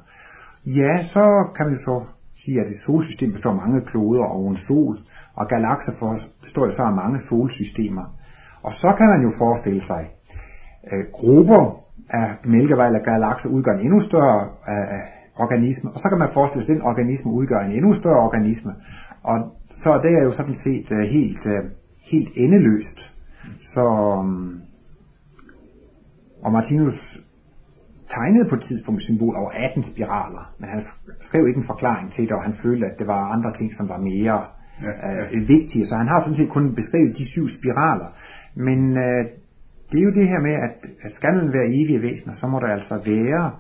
Ja, så kan vi så sige, at et solsystem består af mange kloder og en sol, og galakser består så af mange solsystemer. Og så kan man jo forestille sig, at grupper af mælkevej eller galakser udgør en endnu større uh, organisme, og så kan man forestille sig, at den organisme udgør en endnu større organisme. Og så det er jo sådan set uh, helt, uh, helt endeløst. Så, um, og Martinus tegnede på et tidspunkt symbol over 18 spiraler, men han skrev ikke en forklaring til det, og han følte, at det var andre ting, som var mere ja, ja. Øh, vigtige. Så han har sådan set kun beskrevet de syv spiraler. Men øh, det er jo det her med, at, at skal den være evige væsener, så må der altså være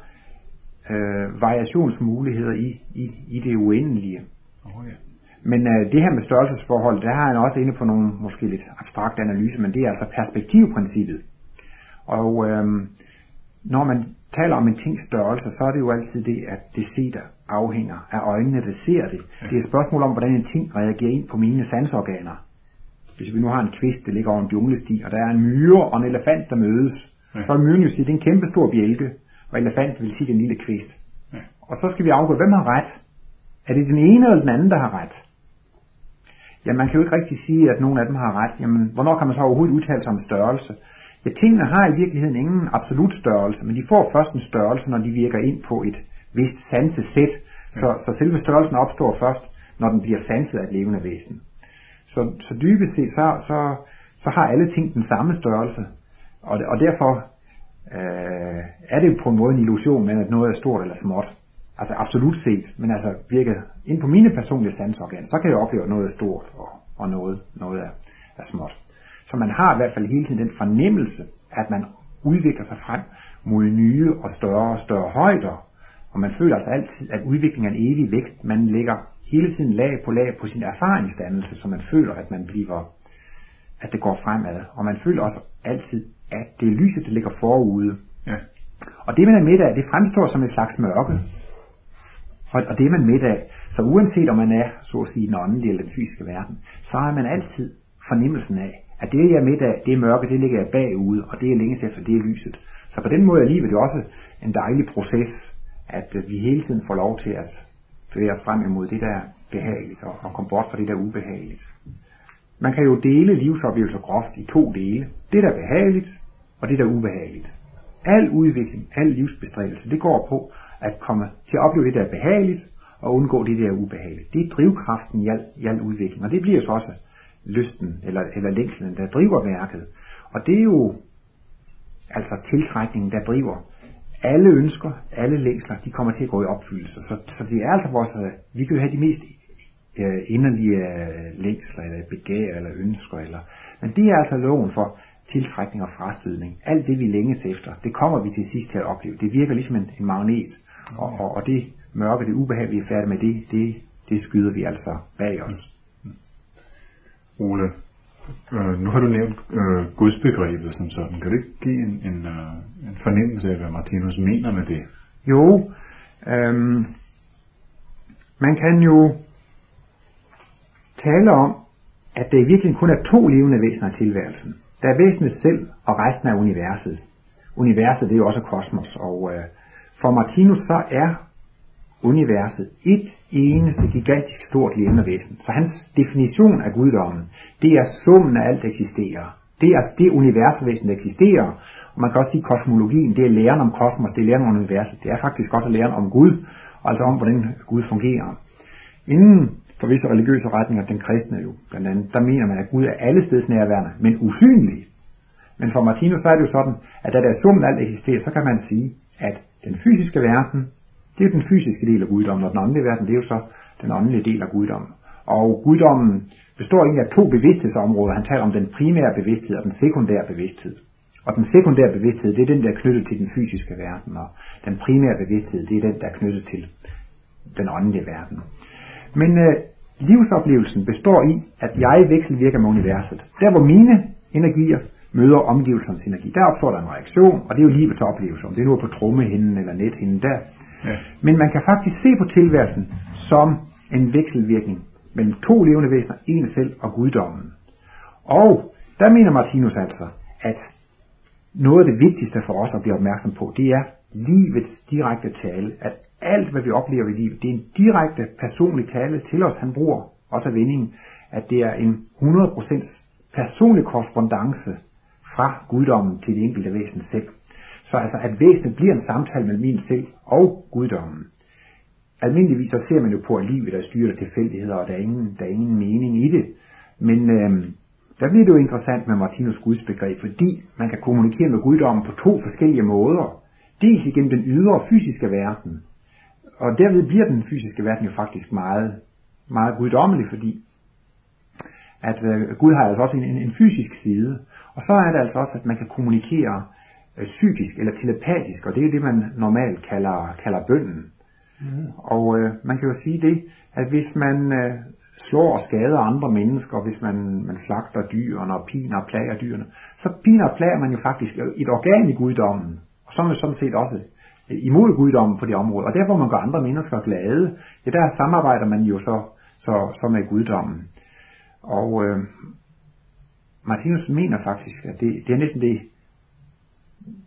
øh, variationsmuligheder i, i, i det uendelige. Oh, ja. Men øh, det her med størrelsesforhold, der har han også inde på nogle måske lidt abstrakte analyser, men det er altså perspektivprincippet. Og øh, når man taler om en tings størrelse, så er det jo altid det, at det set afhænger af øjnene, der ser det. Det er et spørgsmål om, hvordan en ting reagerer ind på mine sansorganer. Hvis vi nu har en kvist, der ligger over en junglesti, og der er en myre og en elefant, der mødes, ja. så er myren jo sige, at det er en kæmpe stor bjælke, og elefanten vil sige, den lille kvist. Ja. Og så skal vi afgøre, hvem har ret? Er det den ene eller den anden, der har ret? Ja, man kan jo ikke rigtig sige, at nogen af dem har ret. Jamen, hvornår kan man så overhovedet udtale sig om størrelse? Ja, tingene har i virkeligheden ingen absolut størrelse, men de får først en størrelse, når de virker ind på et vist sansesæt. Så, ja. så selve størrelsen opstår først, når den bliver sanset af et levende væsen. Så, så dybest set, så, så, så har alle ting den samme størrelse. Og, og derfor øh, er det på en måde en illusion, men at noget er stort eller småt. Altså absolut set, men altså virker ind på mine personlige sansorganer, så kan jeg opleve, at noget er stort og, og noget, noget er, er småt. Så man har i hvert fald hele tiden den fornemmelse, at man udvikler sig frem mod nye og større og større højder. Og man føler altså altid, at udviklingen er en evig vækst. Man lægger hele tiden lag på lag på sin erfaringsdannelse, så man føler, at man bliver, at det går fremad. Og man føler også altid, at det er lyset, der ligger forude. Ja. Og det man er midt af, det fremstår som et slags mørke. Og, og det er man midt af. Så uanset om man er, så at sige, den åndelige eller den fysiske verden, så har man altid fornemmelsen af, at det jeg er midt af, det er mørke, det ligger jeg bagude, og det er længes efter, det er lyset. Så på den måde er livet jo også en dejlig proces, at vi hele tiden får lov til at bevæge os frem imod det, der er behageligt, og, og komme bort fra det, der er ubehageligt. Man kan jo dele livsoplevelser groft i to dele. Det, der er behageligt, og det, der er ubehageligt. Al udvikling, al livsbestræbelse, det går på at komme til at opleve det, der er behageligt, og undgå det, der er ubehageligt. Det er drivkraften i al, i al udvikling, og det bliver så også lysten eller, eller længslen, der driver værket. Og det er jo altså tiltrækningen, der driver alle ønsker, alle længsler, de kommer til at gå i opfyldelse. Så, så det er altså vores, øh, vi kan jo have de mest øh, inderlige øh, længsler, eller begær, eller ønsker, eller, men det er altså loven for tiltrækning og frastødning. Alt det, vi længes efter, det kommer vi til sidst til at opleve. Det virker ligesom en, en magnet, og, og, og det mørke, det ubehag, vi er færdige med, det, det, det skyder vi altså bag os. Ole, øh, nu har du nævnt øh, gudsbegrebet som sådan. Kan du ikke give en, en, øh, en fornemmelse af, hvad Martinus mener med det? Jo, øhm, man kan jo tale om, at det i virkeligheden kun er to levende væsener i tilværelsen. Der er væsenet selv og resten af universet. universet det er jo også kosmos, og øh, for Martinus så er universet et eneste gigantisk stort levende væsen. Så hans definition af guddommen, det er summen af alt der eksisterer. Det er det universvæsen, der eksisterer. Og man kan også sige, at kosmologien, det er læren om kosmos, det er læren om universet. Det er faktisk også læren om Gud, altså om, hvordan Gud fungerer. Inden for visse religiøse retninger, den kristne jo blandt andet, der mener man, at Gud er alle steds nærværende, men usynlig. Men for Martinus så er det jo sådan, at da der er summen alt eksisterer, så kan man sige, at den fysiske verden, det er den fysiske del af guddommen, og den åndelige verden, det er jo så den åndelige del af guddommen. Og guddommen består egentlig af to bevidsthedsområder. Han taler om den primære bevidsthed og den sekundære bevidsthed. Og den sekundære bevidsthed, det er den, der er knyttet til den fysiske verden, og den primære bevidsthed, det er den, der er knyttet til den åndelige verden. Men øh, livsoplevelsen består i, at jeg vekselvirker med universet. Der hvor mine energier møder omgivelsernes energi, der opstår der en reaktion, og det er jo livets oplevelse, om det nu er på trommehinden eller nethinden der. Ja. Men man kan faktisk se på tilværelsen som en vekselvirkning mellem to levende væsener, en selv og guddommen. Og der mener Martinus altså, at noget af det vigtigste for os at blive opmærksom på, det er livets direkte tale. At alt, hvad vi oplever i livet, det er en direkte personlig tale til os. Han bruger også vendingen, at det er en 100% personlig korrespondence fra guddommen til det enkelte væsen selv. Så altså, at væsenet bliver en samtale mellem min selv og guddommen. Almindeligvis så ser man jo på, at livet er styret af tilfældigheder, og der er ingen, der er ingen mening i det. Men øh, der bliver det jo interessant med Martinus gudsbegreb, fordi man kan kommunikere med guddommen på to forskellige måder. Dels igennem den ydre fysiske verden, og derved bliver den fysiske verden jo faktisk meget, meget guddommelig, fordi at øh, Gud har altså også en, en, en fysisk side. Og så er det altså også, at man kan kommunikere øh, psykisk eller telepatisk, og det er det, man normalt kalder, kalder bønden. Mm. Og øh, man kan jo sige det, at hvis man øh, slår og skader andre mennesker, hvis man, man slagter dyrene og piner og plager dyrene, så piner og plager man jo faktisk et organ i guddommen. Og så er man sådan set også imod guddommen på det område. Og der hvor man gør andre mennesker glade, ja der samarbejder man jo så, så, så med guddommen. Og øh, Martinus mener faktisk, at det, det er næsten det,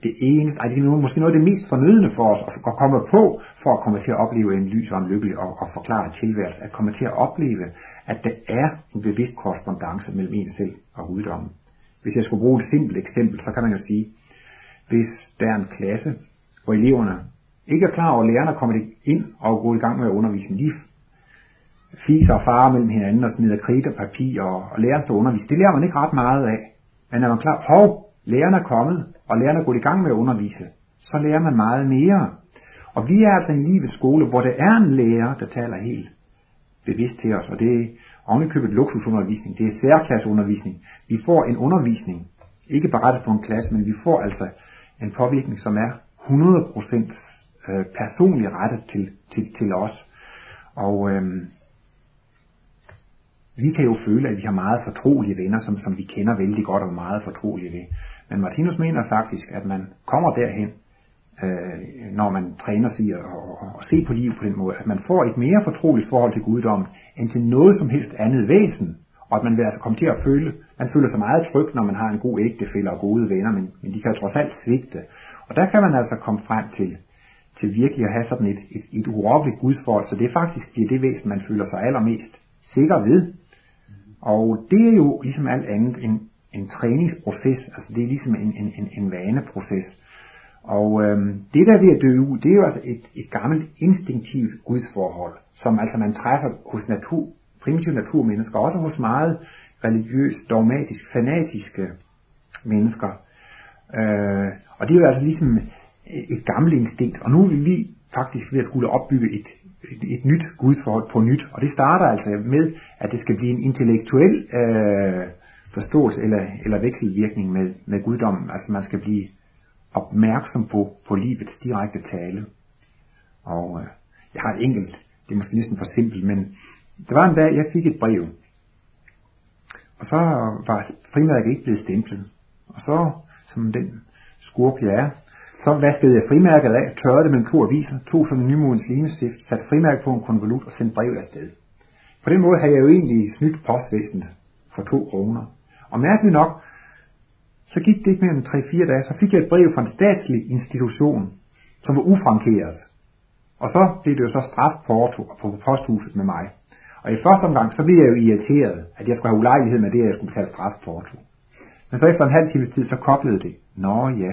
det eneste, ej, det er måske noget af det mest fornødende for os at komme på, for at komme til at opleve en lys og en lykkelig og, og forklare tilværelse, at komme til at opleve, at der er en bevidst korrespondence mellem en selv og guddommen. Hvis jeg skulle bruge et simpelt eksempel, så kan man jo sige, hvis der er en klasse, hvor eleverne ikke er klar over, at lærerne kommer ind og går i gang med at undervise. De fiser og farer mellem hinanden og smider kridt og papir og, og lærer at undervise. Det lærer man ikke ret meget af. Men er man klar, hov, lærerne er kommet, og lærerne er gået i gang med at undervise, så lærer man meget mere. Og vi er altså en livets skole, hvor der er en lærer, der taler helt bevidst til os, og det er ovenikøbet luksusundervisning, det er særklasseundervisning. Vi får en undervisning, ikke bare på en klasse, men vi får altså en påvirkning, som er 100% øh, personligt rettet til, til, til os. Og øhm, vi kan jo føle, at vi har meget fortrolige venner, som, som vi kender vældig godt og meget fortrolige ved. Men Martinus mener faktisk, at man kommer derhen, øh, når man træner sig og, og, og se på livet på den måde, at man får et mere fortroligt forhold til guddommen, end til noget som helst andet væsen. Og at man vil altså komme til at føle, man føler sig meget tryg, når man har en god ægtefælle og gode venner, men, men de kan jo trods alt svigte. Og der kan man altså komme frem til, til virkelig at have sådan et, et, et urokkeligt gudsforhold, så det er faktisk det, det væsen, man føler sig allermest sikker ved. Og det er jo ligesom alt andet en, en træningsproces, altså det er ligesom en, en, en, en vaneproces. Og øhm, det der ved at dø ud, det er jo altså et, et gammelt instinktivt gudsforhold, som altså man træffer hos natur, primitive naturmennesker, også hos meget religiøst, dogmatisk, fanatiske mennesker. Øh, og det er jo altså ligesom et gammelt instinkt, og nu er vi faktisk ved at skulle opbygge et, et, et nyt gudsforhold på nyt, og det starter altså med, at det skal blive en intellektuel øh, forståelse eller, eller vekselvirkning med, med guddommen, altså man skal blive opmærksom på, på livets direkte tale. Og øh, jeg har et enkelt, det er måske næsten for simpelt, men der var en dag, jeg fik et brev, og så var frimærket ikke blevet stemplet, og så, som den skurk jeg er, så vaskede jeg frimærket af, tørrede det med to aviser, tog sådan en nymodens limestift, satte frimærket på en konvolut og sendte brevet afsted. På den måde havde jeg jo egentlig snydt postvæsenet for to kroner. Og mærkeligt nok, så gik det ikke mere end 3-4 dage, så fik jeg et brev fra en statslig institution, som var ufrankeret. Og så blev det jo så strafporto på posthuset med mig. Og i første omgang, så blev jeg jo irriteret, at jeg skulle have ulejlighed med det, at jeg skulle betale strafporto. Men så efter en halv times tid, så koblede det. Nå ja,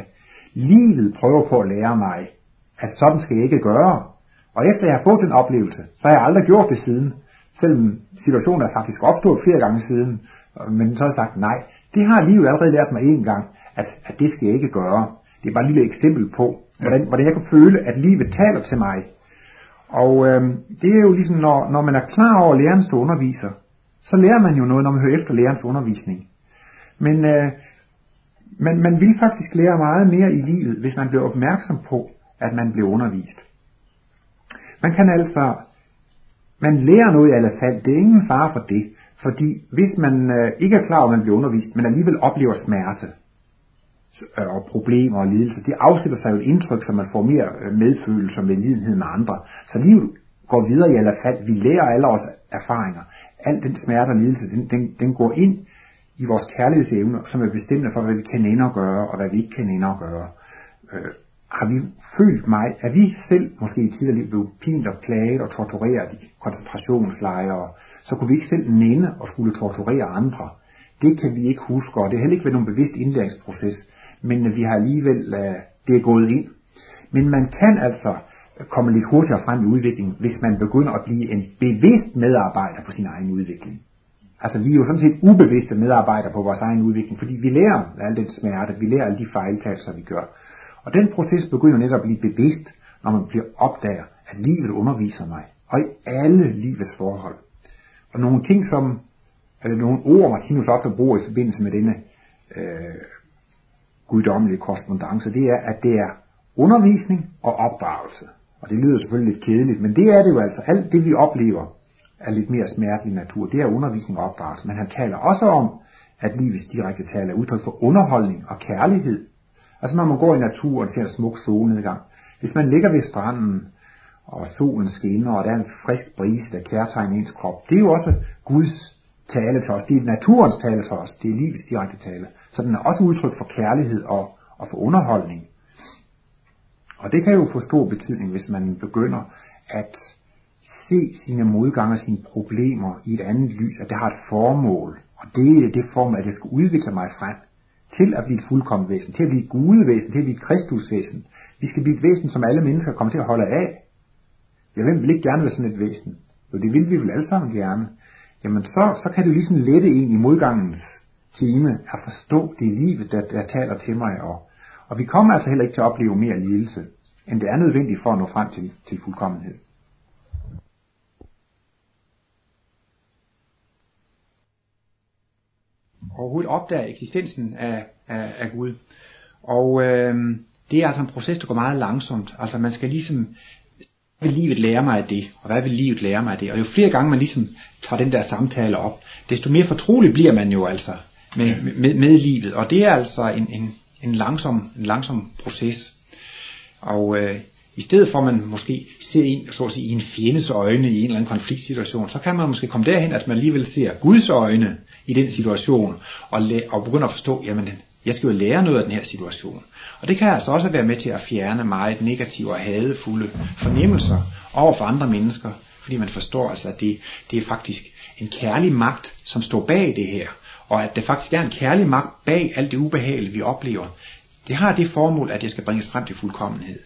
livet prøver på at lære mig, at sådan skal jeg ikke gøre. Og efter jeg har fået den oplevelse, så har jeg aldrig gjort det siden. Selvom situationen er faktisk opstået flere gange siden. Men så har jeg sagt, nej, det har livet allerede lært mig en gang, at, at det skal jeg ikke gøre. Det er bare et lille eksempel på, hvordan, hvordan jeg kan føle, at livet taler til mig. Og øh, det er jo ligesom, når, når man er klar over lærerens underviser, så lærer man jo noget, når man hører efter lærerens undervisning. Men øh, man, man vil faktisk lære meget mere i livet, hvis man bliver opmærksom på, at man bliver undervist. Man kan altså, man lærer noget i alle fald, det er ingen fare for det, fordi hvis man øh, ikke er klar over, at man bliver undervist, men alligevel oplever smerte, øh, og problemer og lidelser, det afsætter sig jo et indtryk, så man får mere øh, medfølelse og medlidenhed med andre. Så livet går videre i alle fald. Vi lærer alle vores erfaringer. Al den smerte og lidelse, den, den, den går ind i vores kærlighedsevne, som er bestemmende for, hvad vi kan ende at gøre, og hvad vi ikke kan ende at gøre. Øh, har vi følt mig, at vi selv måske i tidligere liv blev pint og plaget og tortureret i koncentrationslejre, så kunne vi ikke selv nænde og skulle torturere andre. Det kan vi ikke huske, og det har heller ikke været nogen bevidst indlæringsproces, men vi har alligevel, øh, det er gået ind. Men man kan altså komme lidt hurtigere frem i udviklingen, hvis man begynder at blive en bevidst medarbejder på sin egen udvikling. Altså vi er jo sådan set ubevidste medarbejdere på vores egen udvikling, fordi vi lærer al den smerte, vi lærer alle de fejltagelser, vi gør. Og den proces begynder netop at blive bevidst, når man bliver opdager, at livet underviser mig. Og i alle livets forhold. Og nogle ting, som, eller nogle ord, Martinus ofte bruger i forbindelse med denne øh, guddommelige korrespondence, det er, at det er undervisning og opdragelse. Og det lyder selvfølgelig lidt kedeligt, men det er det jo altså. Alt det vi oplever er lidt mere smertelig natur. Det er undervisning og opdragelse. Men han taler også om, at livets direkte tale er udtryk for underholdning og kærlighed. Altså når man går i naturen og ser en smuk solnedgang. Hvis man ligger ved stranden, og solen skinner, og der er en frisk brise, der kærtegner ens krop, det er jo også Guds tale til os. Det er naturens tale til os. Det er livets direkte tale. Så den er også udtryk for kærlighed og, og for underholdning. Og det kan jo få stor betydning, hvis man begynder at se sine modgange og sine problemer i et andet lys, at det har et formål. Og det er det formål, at jeg skal udvikle mig frem til at blive et fuldkommen væsen, til at blive et gudevæsen, til at blive et kristusvæsen. Vi skal blive et væsen, som alle mennesker kommer til at holde af. Ja, hvem vil ikke gerne være sådan et væsen? Jo, det vil vi vel alle sammen gerne. Jamen, så, så kan det jo ligesom lette en i modgangens time at forstå det livet, der, der taler til mig. Og, og vi kommer altså heller ikke til at opleve mere lidelse, end det er nødvendigt for at nå frem til, til fuldkommenhed. overhovedet opdager eksistensen af, af, af Gud. Og øh, det er altså en proces, der går meget langsomt. Altså man skal ligesom, hvad vil livet lære mig af det? Og hvad vil livet lære mig af det? Og jo flere gange man ligesom tager den der samtale op, desto mere fortrolig bliver man jo altså med, med, med livet. Og det er altså en, en, en, langsom, en langsom proces. Og øh, i stedet for at man måske ser en, så at sige, i en fjendes øjne i en eller anden konfliktsituation, så kan man måske komme derhen, at man alligevel ser Guds øjne i den situation, og, og begynder at forstå, jamen, jeg skal jo lære noget af den her situation. Og det kan altså også være med til at fjerne meget negative og hadefulde fornemmelser over for andre mennesker, fordi man forstår altså, at det, det er faktisk en kærlig magt, som står bag det her, og at det faktisk er en kærlig magt bag alt det ubehagelige, vi oplever. Det har det formål, at det skal bringes frem til fuldkommenhed.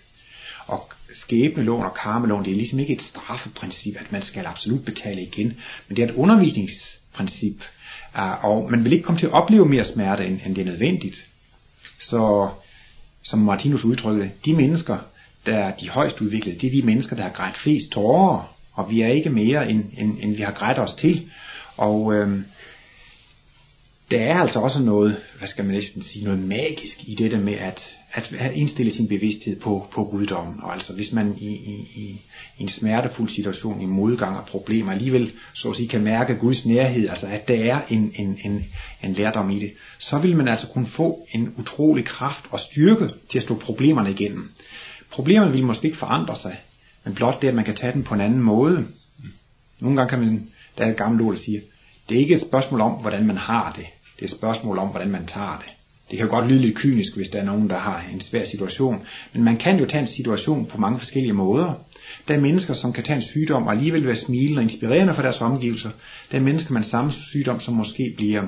Og skæbnelån og karmelån, det er ligesom ikke et straffeprincip, at man skal absolut betale igen, men det er et undervisnings princip. Ah, og man vil ikke komme til at opleve mere smerte, end, end det er nødvendigt. Så som Martinus udtrykkede, de mennesker, der er de højst udviklede, det er de mennesker, der har grædt flest tårer, og vi er ikke mere, end, end, end vi har grædt os til. Og øhm, der er altså også noget, hvad skal man næsten sige, noget magisk i det der med at, at indstille sin bevidsthed på, på guddommen. Og altså hvis man i, i, i, en smertefuld situation, i modgang og problemer, alligevel så at sige, kan mærke Guds nærhed, altså at der er en, en, en, en lærdom i det, så vil man altså kunne få en utrolig kraft og styrke til at stå problemerne igennem. Problemerne vil måske ikke forandre sig, men blot det, at man kan tage den på en anden måde. Nogle gange kan man, der er et gammelt ord, der siger, det er ikke et spørgsmål om, hvordan man har det, det er et spørgsmål om, hvordan man tager det det kan jo godt lyde lidt kynisk, hvis der er nogen, der har en svær situation, men man kan jo tage en situation på mange forskellige måder. Der er mennesker, som kan tage en sygdom og alligevel være smilende og inspirerende for deres omgivelser. Der er mennesker med en samme sygdom, som måske bliver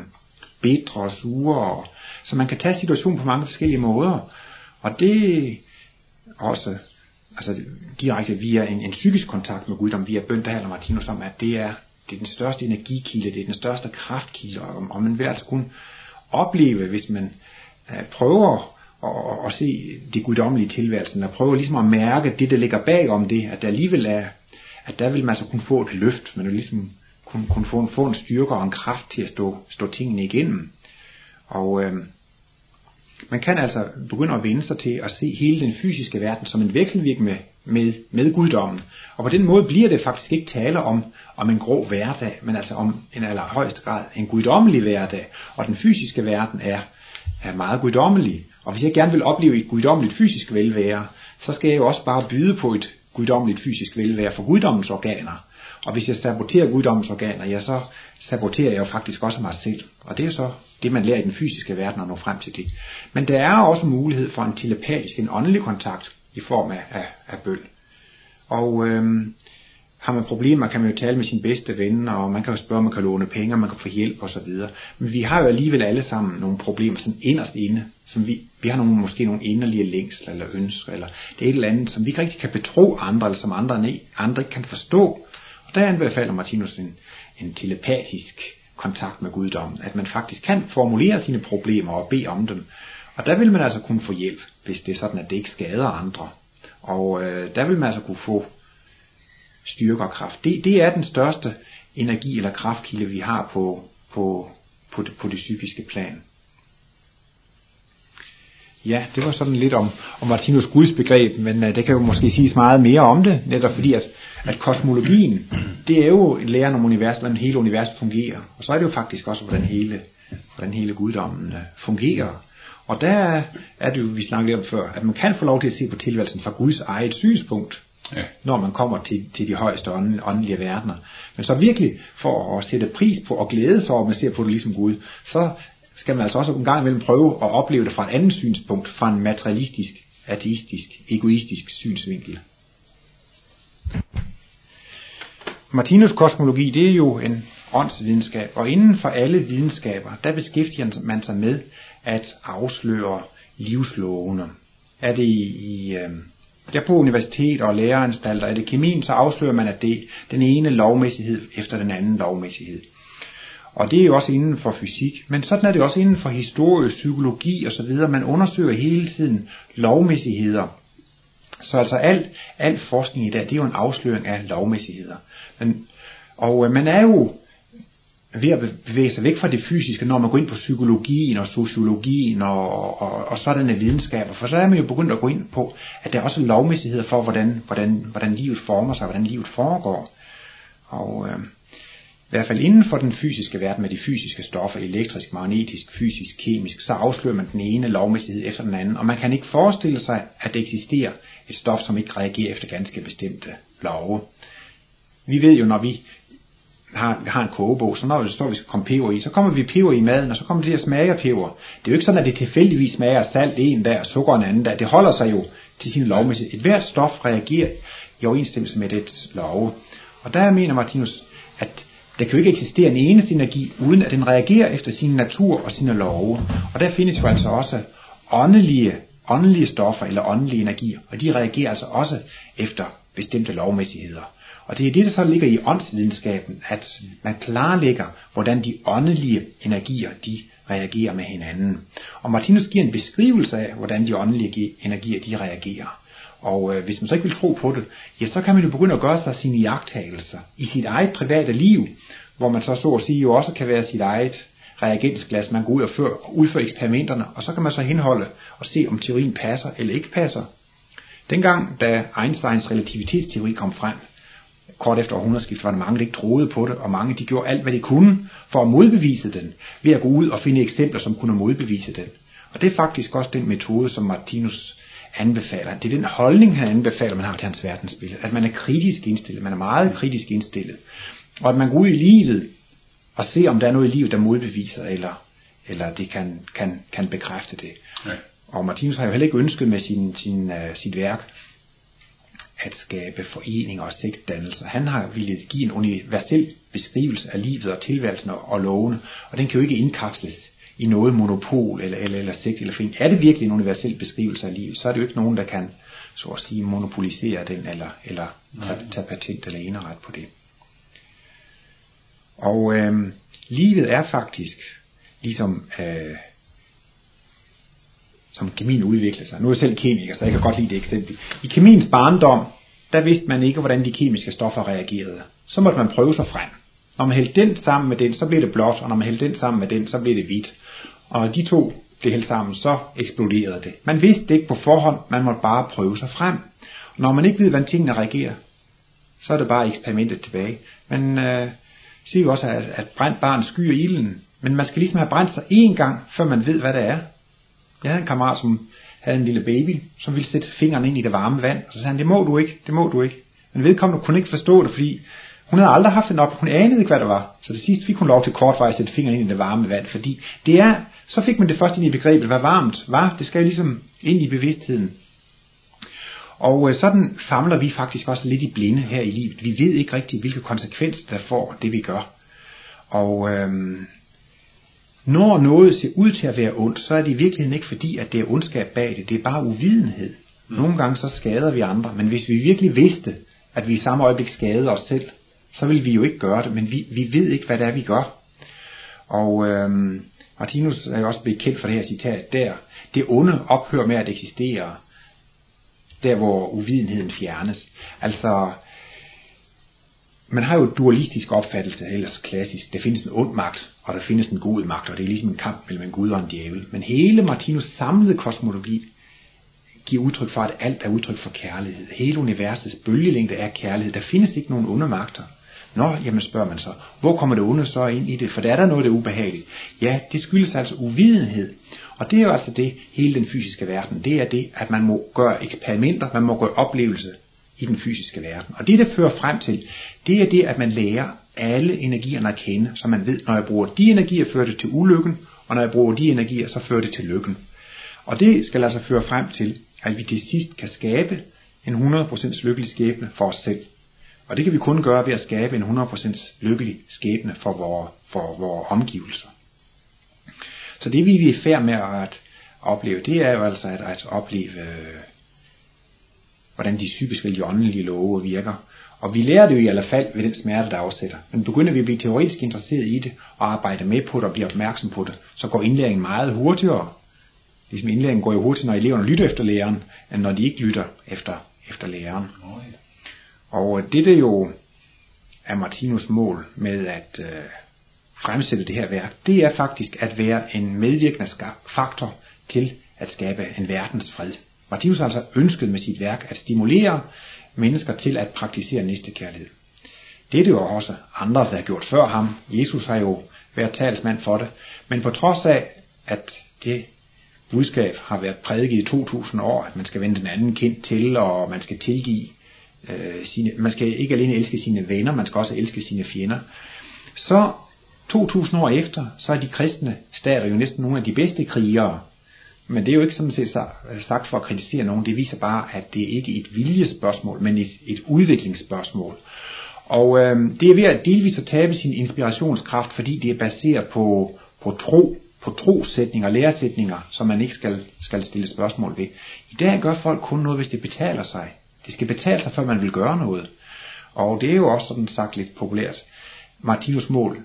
bedre og sure. Så man kan tage situationen på mange forskellige måder. Og det også altså direkte via en, en psykisk kontakt med Gud, om via bøn, der handler Martinus om, at det er, det er den største energikilde, det er den største kraftkilde, og, og man vil altså kun opleve, hvis man øh, prøver at, at se det guddommelige tilværelsen, og prøver ligesom at mærke det, der ligger bag om det, at der alligevel er, at der vil man så kunne få et løft, man vil ligesom kunne, kunne få, en, få en styrke og en kraft til at stå, stå tingene igennem. Og øh, man kan altså begynde at vende sig til at se hele den fysiske verden som en vekselvirkning med, med, med guddommen. Og på den måde bliver det faktisk ikke tale om, om en grå hverdag, men altså om en allerhøjeste grad en guddommelig hverdag. Og den fysiske verden er, er meget guddommelig. Og hvis jeg gerne vil opleve et guddommeligt fysisk velvære, så skal jeg jo også bare byde på et guddommeligt fysisk velvære for guddommens organer. Og hvis jeg saboterer guddommens organer, ja, så saboterer jeg jo faktisk også mig selv. Og det er så det, man lærer i den fysiske verden at nå frem til det. Men der er også mulighed for en telepatisk, en åndelig kontakt i form af, af, af bøl. Og øhm, har man problemer, kan man jo tale med sin bedste ven, og man kan jo spørge, om man kan låne penge, man kan få hjælp osv. Men vi har jo alligevel alle sammen nogle problemer, sådan inderst inde, som vi, vi har nogle, måske nogle inderlige længsel eller ønsker, eller det er et eller andet, som vi ikke rigtig kan betro andre, eller som andre, andre ikke kan forstå. Og der anbefaler Martinus en, en telepatisk kontakt med guddommen, at man faktisk kan formulere sine problemer og bede om dem. Og der vil man altså kunne få hjælp, hvis det er sådan, at det ikke skader andre. Og øh, der vil man altså kunne få styrke og kraft. Det, det er den største energi eller kraftkilde, vi har på, på, på, det, på det psykiske plan. Ja, det var sådan lidt om, om Martinus Guds begreb, men øh, det kan jo måske siges meget mere om det, netop fordi at, at kosmologien, det er jo læren om universet, hvordan hele universet fungerer. Og så er det jo faktisk også, hvordan hele, hvordan hele guddommen øh, fungerer. Og der er det jo, vi snakkede om før, at man kan få lov til at se på tilværelsen fra Guds eget synspunkt ja. når man kommer til, til de højeste åndelige verdener. Men så virkelig for at sætte pris på og glæde sig over, at man ser på det ligesom Gud, så skal man altså også en gang imellem prøve at opleve det fra et andet synspunkt, fra en materialistisk, ateistisk, egoistisk synsvinkel. Martinus kosmologi, det er jo en åndsvidenskab, og inden for alle videnskaber, der beskæftiger man sig med at afsløre livslovene. Er det i, i øh, Ja, på universitet og læreranstalter er det kemien, så afslører man, at det den ene lovmæssighed efter den anden lovmæssighed. Og det er jo også inden for fysik, men sådan er det også inden for historie, psykologi osv. Man undersøger hele tiden lovmæssigheder. Så altså alt, alt forskning i dag, det er jo en afsløring af lovmæssigheder. Men, og øh, man er jo ved at bevæge sig væk fra det fysiske, når man går ind på psykologien og sociologien og, og, og sådanne videnskaber. For så er man jo begyndt at gå ind på, at der er også lovmæssigheder for, hvordan, hvordan, hvordan livet former sig, hvordan livet foregår. Og øh, i hvert fald inden for den fysiske verden med de fysiske stoffer, elektrisk, magnetisk, fysisk, kemisk, så afslører man den ene lovmæssighed efter den anden. Og man kan ikke forestille sig, at det eksisterer et stof, som ikke reagerer efter ganske bestemte love. Vi ved jo, når vi har, har en kogebog, så når vi står, vi skal komme peber i, så kommer vi peber i maden, og så kommer det til at smage af peber. Det er jo ikke sådan, at det tilfældigvis smager af salt en dag, og sukker en anden dag. Det holder sig jo til sin lovmæssighed. Et hvert stof reagerer i overensstemmelse med det lov. Og der mener Martinus, at der kan jo ikke eksistere en eneste energi, uden at den reagerer efter sin natur og sine love. Og der findes jo altså også åndelige, åndelige stoffer eller åndelige energier, og de reagerer altså også efter bestemte lovmæssigheder. Og det er det, der så ligger i åndsvidenskaben, at man klarlægger, hvordan de åndelige energier, de reagerer med hinanden. Og Martinus giver en beskrivelse af, hvordan de åndelige energier, de reagerer. Og øh, hvis man så ikke vil tro på det, ja, så kan man jo begynde at gøre sig sine jagttagelser i sit eget private liv, hvor man så så at sige jo også kan være sit eget reagensglas, man går ud og fører, udfører eksperimenterne, og så kan man så henholde og se, om teorien passer eller ikke passer. Dengang, da Einsteins relativitetsteori kom frem, kort efter århundredeskiftet var der mange, der ikke troede på det, og mange de gjorde alt, hvad de kunne for at modbevise den, ved at gå ud og finde eksempler, som kunne modbevise den. Og det er faktisk også den metode, som Martinus anbefaler. Det er den holdning, han anbefaler, man har til hans verdensbillede. At man er kritisk indstillet, man er meget kritisk indstillet. Og at man går ud i livet og ser, om der er noget i livet, der modbeviser eller, eller det kan, kan, kan bekræfte det. Ja. Og Martinus har jo heller ikke ønsket med sin, sin, uh, sit værk at skabe foreninger og sektdannelser. Han har ville give en universel beskrivelse af livet og tilværelsen og lovene, og den kan jo ikke indkapsles i noget monopol eller, eller, eller sekt eller forening. Er det virkelig en universel beskrivelse af livet, så er det jo ikke nogen, der kan så at sige monopolisere den eller, eller tage, tage patent eller eneret på det. Og øh, livet er faktisk ligesom øh, som kemien udvikler sig. Nu er jeg selv kemiker, så jeg kan godt lide det eksempel. I kemiens barndom, der vidste man ikke, hvordan de kemiske stoffer reagerede. Så måtte man prøve sig frem. Når man hældte den sammen med den, så blev det blåt, og når man hældte den sammen med den, så blev det hvidt. Og de to blev hældt sammen, så eksploderede det. Man vidste det ikke på forhånd, man måtte bare prøve sig frem. Og når man ikke ved, hvordan tingene reagerer, så er det bare eksperimentet tilbage. Men øh, siger jo også, at, at brændt barn skyer ilden. Men man skal ligesom have brændt sig én gang, før man ved, hvad det er. Jeg havde en kammerat, som havde en lille baby, som ville sætte fingeren ind i det varme vand, og så sagde han, det må du ikke, det må du ikke. Men vedkommende kunne ikke forstå det, fordi hun havde aldrig haft en op, hun anede ikke, hvad det var. Så til sidst fik hun lov til kortvarigt at sætte fingeren ind i det varme vand, fordi det er, så fik man det først ind i begrebet, hvad varmt var. Det skal ligesom ind i bevidstheden. Og øh, sådan famler vi faktisk også lidt i blinde her i livet. Vi ved ikke rigtig, hvilke konsekvenser der får det, vi gør. Og øhm, når noget ser ud til at være ondt, så er det i virkeligheden ikke fordi, at det er ondskab bag det. Det er bare uvidenhed. Mm. Nogle gange så skader vi andre, men hvis vi virkelig vidste, at vi i samme øjeblik skadede os selv, så vil vi jo ikke gøre det, men vi, vi ved ikke, hvad det er, vi gør. Og øhm, Martinus er jo også blevet kendt for det her citat der. Det onde ophører med at eksistere, der hvor uvidenheden fjernes. Altså, man har jo et dualistisk opfattelse, ellers klassisk. Der findes en ond magt, og der findes en god magt, og det er ligesom en kamp mellem en gud og en djævel. Men hele Martinus samlede kosmologi giver udtryk for, at alt er udtryk for kærlighed. Hele universets bølgelængde er kærlighed. Der findes ikke nogen onde magter. Nå, jamen spørger man så, hvor kommer det onde så ind i det? For der er der noget, der er ubehageligt. Ja, det skyldes altså uvidenhed. Og det er jo altså det, hele den fysiske verden, det er det, at man må gøre eksperimenter, man må gøre oplevelse i den fysiske verden. Og det, der fører frem til, det er det, at man lærer alle energierne at kende, så man ved, når jeg bruger de energier, fører det til ulykken, og når jeg bruger de energier, så fører det til lykken. Og det skal altså føre frem til, at vi til sidst kan skabe en 100% lykkelig skæbne for os selv. Og det kan vi kun gøre ved at skabe en 100% lykkelig skæbne for vores, for vores omgivelser. Så det vi er i færd med at opleve, det er jo altså at, at opleve, øh, hvordan de psykiske og åndelige love virker. Og vi lærer det jo i alle fald ved den smerte, der afsætter. Men begynder vi at blive teoretisk interesseret i det, og arbejde med på det og blive opmærksom på det, så går indlæringen meget hurtigere. Ligesom indlæringen går jo hurtigt, når eleverne lytter efter læreren, end når de ikke lytter efter, efter læreren. Og øh, det der jo er Martinus mål med at øh, fremsætte det her værk, det er faktisk at være en medvirkende faktor til at skabe en verdens fred. Martinus har altså ønsket med sit værk at stimulere mennesker til at praktisere næstekærlighed. Det er det jo også andre, der har gjort før ham. Jesus har jo været talsmand for det. Men på trods af, at det budskab har været prædiket i 2000 år, at man skal vende den anden kind til, og man skal tilgive øh, sine, man skal ikke alene elske sine venner, man skal også elske sine fjender. Så 2000 år efter, så er de kristne stater jo næsten nogle af de bedste krigere. Men det er jo ikke sådan set sagt for at kritisere nogen. Det viser bare, at det ikke er et viljespørgsmål, men et, et udviklingsspørgsmål. Og øh, det er ved at delvis at tabe sin inspirationskraft, fordi det er baseret på, på tro, på trosætninger, læresætninger, som man ikke skal, skal stille spørgsmål ved. I dag gør folk kun noget, hvis det betaler sig. Det skal betale sig, før man vil gøre noget. Og det er jo også sådan sagt lidt populært. Martinus mål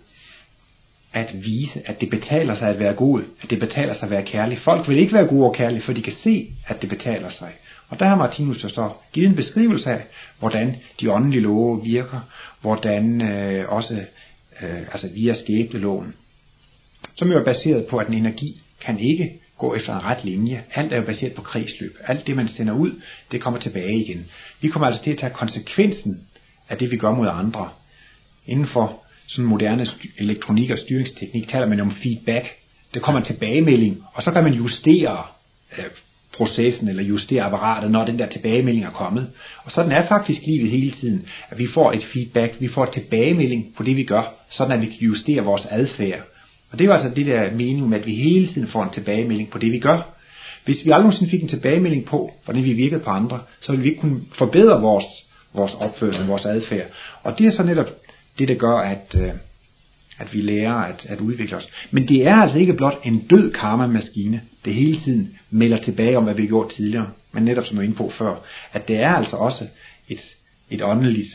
at vise, at det betaler sig at være god, at det betaler sig at være kærlig. Folk vil ikke være gode og kærlige, for de kan se, at det betaler sig. Og der har Martinus jo så givet en beskrivelse af, hvordan de åndelige love virker, hvordan øh, også øh, altså via skæbneloven, som jo er baseret på, at en energi kan ikke gå efter en ret linje. Alt er jo baseret på kredsløb. Alt det, man sender ud, det kommer tilbage igen. Vi kommer altså til at tage konsekvensen af det, vi gør mod andre. Inden for sådan moderne elektronik og styringsteknik taler man om feedback. Det kommer en tilbagemelding, og så kan man justere øh, processen eller justere apparatet, når den der tilbagemelding er kommet. Og sådan er faktisk livet hele tiden, at vi får et feedback, vi får et tilbagemelding på det, vi gør, sådan at vi kan justere vores adfærd Og det er jo altså det der mening med, at vi hele tiden får en tilbagemelding på det, vi gør. Hvis vi aldrig nogensinde fik en tilbagemelding på, hvordan vi virkede på andre, så ville vi ikke kunne forbedre vores, vores opførsel, vores adfærd. Og det er så netop det, der gør, at, øh, at vi lærer at, at udvikle os. Men det er altså ikke blot en død karma-maskine, det hele tiden melder tilbage om, hvad vi har gjort tidligere. Men netop som jeg var inde på før, at det er altså også et, et åndeligt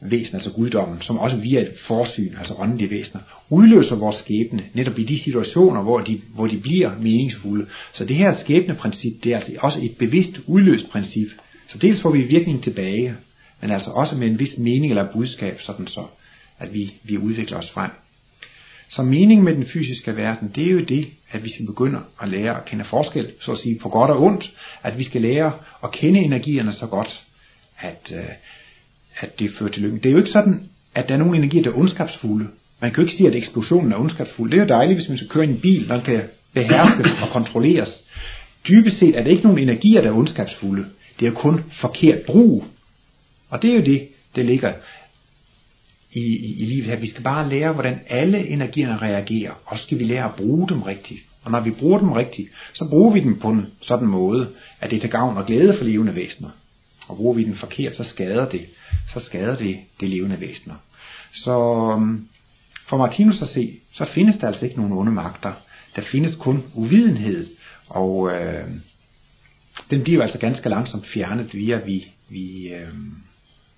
væsen, altså guddommen, som også via et forsyn, altså åndelige væsener, udløser vores skæbne, netop i de situationer, hvor de, hvor de bliver meningsfulde. Så det her skæbneprincip, det er altså også et bevidst udløst princip. Så dels får vi virkningen tilbage, men altså også med en vis mening eller budskab, sådan så, at vi, vi udvikler os frem. Så meningen med den fysiske verden, det er jo det, at vi skal begynde at lære at kende forskel, så at sige på godt og ondt, at vi skal lære at kende energierne så godt, at, øh, at det fører til lykke. Det er jo ikke sådan, at der er nogle energier, der er ondskabsfulde. Man kan jo ikke sige, at eksplosionen er ondskabsfuld. Det er jo dejligt, hvis man skal køre i en bil, der kan beherskes og kontrolleres. Dybest set er det ikke nogen energier, der er ondskabsfulde. Det er kun forkert brug. Og det er jo det, det ligger i, i, i livet her. Vi skal bare lære, hvordan alle energierne reagerer, og så skal vi lære at bruge dem rigtigt. Og når vi bruger dem rigtigt, så bruger vi dem på en sådan måde, at det er til gavn og glæde for levende væsener. Og bruger vi den forkert, så skader det, så skader det det levende væsener. Så øhm, for Martinus at se, så findes der altså ikke nogen onde magter. Der findes kun uvidenhed, og øh, den bliver altså ganske langsomt fjernet via, vi, vi øh,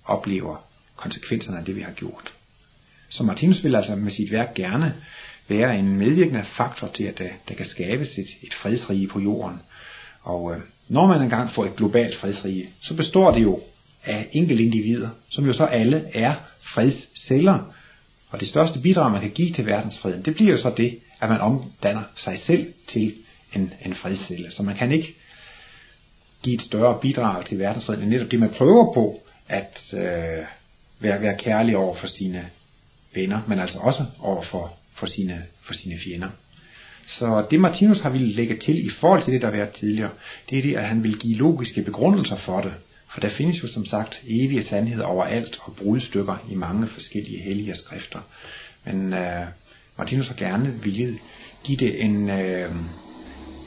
oplever konsekvenserne af det, vi har gjort. Så Martinus vil altså med sit værk gerne være en medvirkende faktor til, at der, der kan skabes et, et fredsrige på jorden. Og øh, når man engang får et globalt fredsrige, så består det jo af enkelte individer, som jo så alle er fredsceller. Og det største bidrag, man kan give til verdensfreden, det bliver jo så det, at man omdanner sig selv til en, en fredscelle. Så man kan ikke give et større bidrag til verdensfreden, end netop det, man prøver på at øh, være, være kærlig over for sine venner, men altså også over for, for, sine, for sine fjender. Så det Martinus har ville lægge til i forhold til det, der har været tidligere, det er det, at han vil give logiske begrundelser for det. For der findes jo som sagt evige sandheder overalt og brudstykker i mange forskellige hellige skrifter. Men øh, Martinus har gerne ville give det en, øh,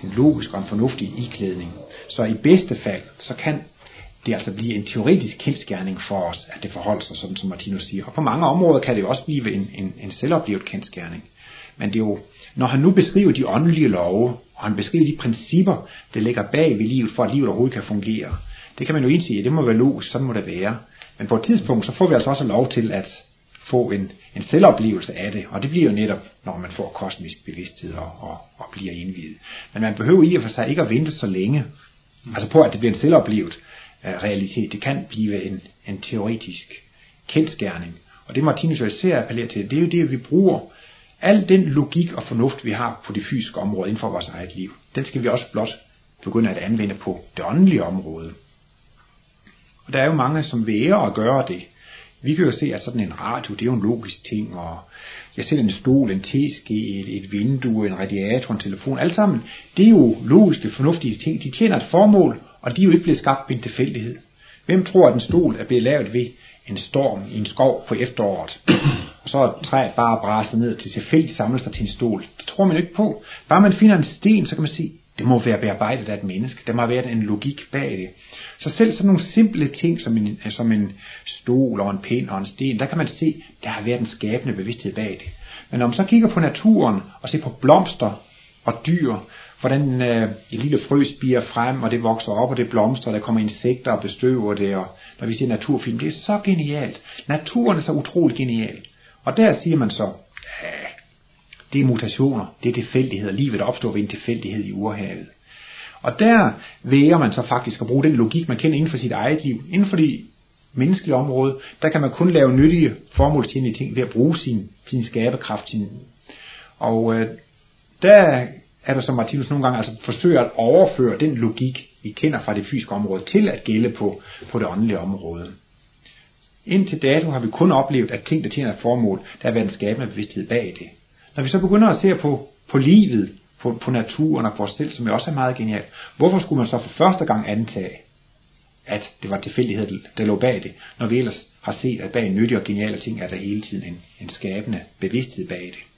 en logisk og en fornuftig iklædning. Så i bedste fald, så kan det altså blive en teoretisk kendskærning for os, at det forholder sig sådan, som Martinus siger. Og på mange områder kan det jo også blive en, en, en selvoplevet kendskærning. Men det er jo, når han nu beskriver de åndelige love, og han beskriver de principper, der ligger bag ved livet, for at livet overhovedet kan fungere, det kan man jo indse, at det må være logisk, sådan må det være. Men på et tidspunkt, så får vi altså også lov til at få en, en selvoplevelse af det, og det bliver jo netop, når man får kosmisk bevidsthed og, og, og bliver indvidet. Men man behøver i og for sig ikke at vente så længe, altså på at det bliver en selvoplevet Øh, realitet. Det kan blive en, en teoretisk kendskærning. Og det Martinus især appellerer til, det er jo det, vi bruger Al den logik og fornuft, vi har på det fysiske område inden for vores eget liv, den skal vi også blot begynde at anvende på det åndelige område. Og der er jo mange, som værer at gøre det. Vi kan jo se, at sådan en radio, det er jo en logisk ting, og jeg selv en stol, en teske, et, et vindue, en radiator, en telefon, alt sammen, det er jo logiske, fornuftige ting. De tjener et formål, og de er jo ikke blevet skabt ved en tilfældighed. Hvem tror, at en stol er blevet lavet ved en storm i en skov på efteråret? og så er træet bare braset ned til tilfældigt samler sig til en stol. Det tror man jo ikke på. Bare man finder en sten, så kan man sige, det må være bearbejdet af et menneske. Der må være en logik bag det. Så selv sådan nogle simple ting som en, som en stol og en pind og en sten, der kan man se, der har været en skabende bevidsthed bag det. Men når man så kigger på naturen og ser på blomster og dyr, hvordan øh, et lille frø spiger frem, og det vokser op, og det blomstrer, og der kommer insekter og bestøver det, og når vi ser naturfilm, det er så genialt. Naturen er så utrolig genial. Og der siger man så, ja, det er mutationer, det er tilfældigheder. Livet opstår ved en tilfældighed i urhavet. Og der væger man så faktisk at bruge den logik, man kender inden for sit eget liv. Inden for det menneskelige område, der kan man kun lave nyttige formålstjenlige ting ved at bruge sin, sin skabekraft. Sin, og øh, der er der som Martinus nogle gange altså forsøger at overføre den logik, vi kender fra det fysiske område, til at gælde på, på det åndelige område. Indtil dato har vi kun oplevet, at ting, der tjener et formål, der har været en skabende bevidsthed bag det. Når vi så begynder at se på, på livet, på, på naturen og på os selv, som jo også er meget genialt, hvorfor skulle man så for første gang antage, at det var tilfældighed, der lå bag det, når vi ellers har set, at bag nyttige og geniale ting er der hele tiden en, en skabende bevidsthed bag det.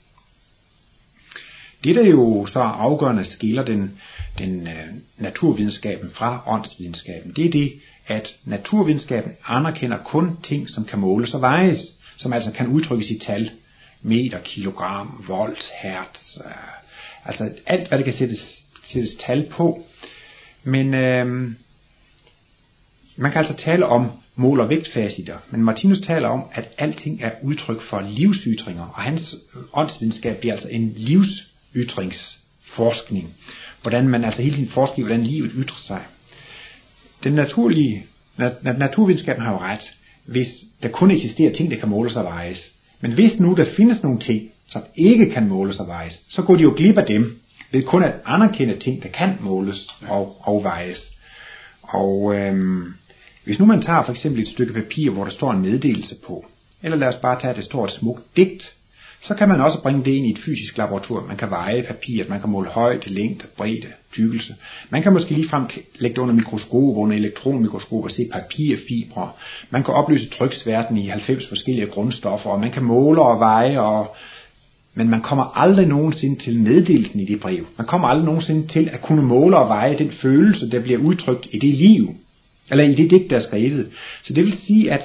Det, der jo så afgørende skiller den, den øh, naturvidenskaben fra åndsvidenskaben, det er det, at naturvidenskaben anerkender kun ting, som kan måles og vejes, som altså kan udtrykkes i tal. Meter, kilogram, volt, hertz, øh, altså alt, hvad der kan sættes, sættes tal på. Men øh, man kan altså tale om mål- og vægtfaciter, men Martinus taler om, at alting er udtryk for livsytringer, og hans åndsvidenskab bliver altså en livs livsytringsforskning. Hvordan man altså hele tiden forsker i, hvordan livet ytrer sig. Den naturlige, nat, naturvidenskaben har jo ret, hvis der kun eksisterer ting, der kan måles og vejes. Men hvis nu der findes nogle ting, som ikke kan måles og vejes, så går de jo glip af dem, ved kun at anerkende ting, der kan måles og, og vejes. Og øhm, hvis nu man tager for eksempel et stykke papir, hvor der står en meddelelse på, eller lad os bare tage, at det står et smukt digt, så kan man også bringe det ind i et fysisk laboratorium. Man kan veje papiret, man kan måle højde, længde, bredde, tykkelse. Man kan måske ligefrem lægge det under mikroskop, under elektronmikroskop og se papirfibre. Man kan opløse tryksværten i 90 forskellige grundstoffer, og man kan måle og veje, og men man kommer aldrig nogensinde til meddelelsen i det brev. Man kommer aldrig nogensinde til at kunne måle og veje den følelse, der bliver udtrykt i det liv, eller i det digt, der er skrevet. Så det vil sige, at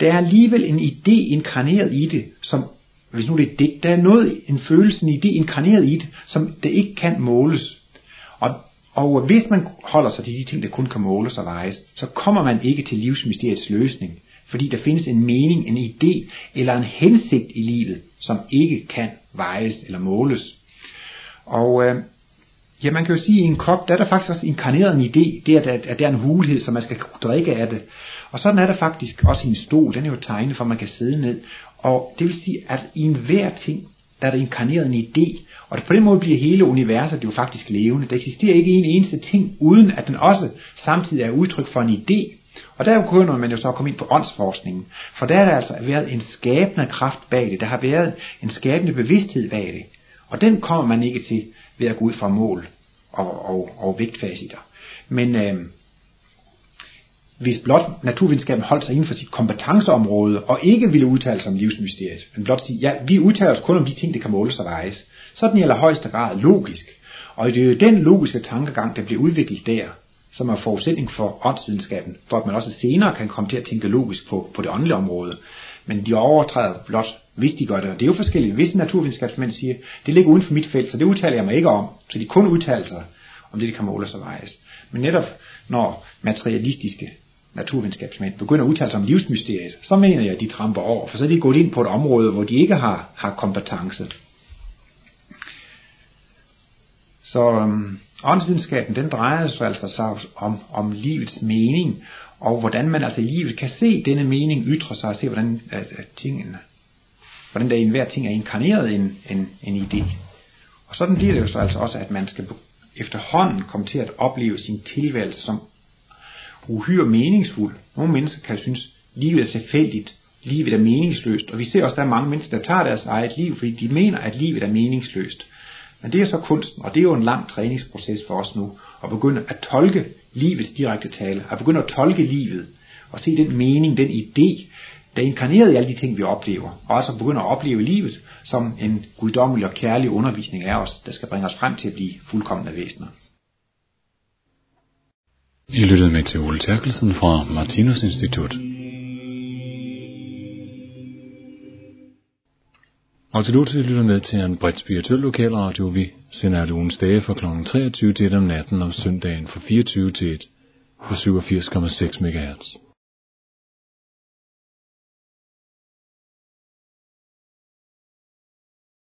der er alligevel en idé inkarneret i det, som, hvis nu det er et der er noget, en følelse, i det, inkarneret i det, som det ikke kan måles. Og, og hvis man holder sig til de ting, der kun kan måles og vejes, så kommer man ikke til livsmysteriets løsning. Fordi der findes en mening, en idé eller en hensigt i livet, som ikke kan vejes eller måles. Og øh, Ja, man kan jo sige, at i en kop, der er der faktisk også inkarneret en idé, det er, at, at der er en hulhed, så man skal kunne drikke af det. Og sådan er der faktisk også en stol, den er jo tegnet, for man kan sidde ned. Og det vil sige, at i enhver ting, der er der inkarneret en idé. Og på den måde bliver hele universet jo faktisk levende. Der eksisterer ikke en eneste ting, uden at den også samtidig er udtryk for en idé. Og der kunne man jo så komme ind på åndsforskningen. For der er der altså været en skabende kraft bag det. Der har været en skabende bevidsthed bag det. Og den kommer man ikke til ved at gå ud fra mål og, og, og vægtfaciter. Men øh, hvis blot naturvidenskaben holdt sig inden for sit kompetenceområde, og ikke ville udtale sig om livsmysteriet, men blot sige, ja, vi udtaler os kun om de ting, der kan måles og vejes, så er den i allerhøjeste grad logisk. Og det er jo den logiske tankegang, der bliver udviklet der, som er forudsætning for åndsvidenskaben, for at man også senere kan komme til at tænke logisk på, på det åndelige område. Men de overtræder blot hvis de gør det. Og det er jo forskelligt. Hvis naturvidenskabsmænd siger, det ligger uden for mit felt, så det udtaler jeg mig ikke om. Så de kun udtaler sig om det, de kan måles og vejes. Men netop når materialistiske naturvidenskabsmænd begynder at udtale sig om livsmysteriet, så mener jeg, at de tramper over, for så er de gået ind på et område, hvor de ikke har, har kompetence. Så øhm, åndsvidenskaben, den drejer sig altså om, om livets mening, og hvordan man altså i livet kan se denne mening ytre sig, og se hvordan at, at tingene hvordan der i enhver ting er inkarneret en, en, en idé. Og sådan bliver det jo så altså også, at man skal efterhånden komme til at opleve sin tilværelse som uhyre meningsfuld. Nogle mennesker kan synes, at livet er tilfældigt, livet er meningsløst, og vi ser også, at der er mange mennesker, der tager deres eget liv, fordi de mener, at livet er meningsløst. Men det er så kunsten, og det er jo en lang træningsproces for os nu, at begynde at tolke livets direkte tale, at begynde at tolke livet, og se den mening, den idé, der er inkarneret i alle de ting, vi oplever, og også begynde at opleve livet som en guddommelig og kærlig undervisning af os, der skal bringe os frem til at blive fuldkommende væsener. I lyttede med til Ole Terkelsen fra Martinus Institut. Og til Luther lytter med til en bredt spirituel lokalradio. Vi sender et ugens dage fra kl. 23 til 1 om natten om søndagen fra 24 til 1 på 87,6 MHz.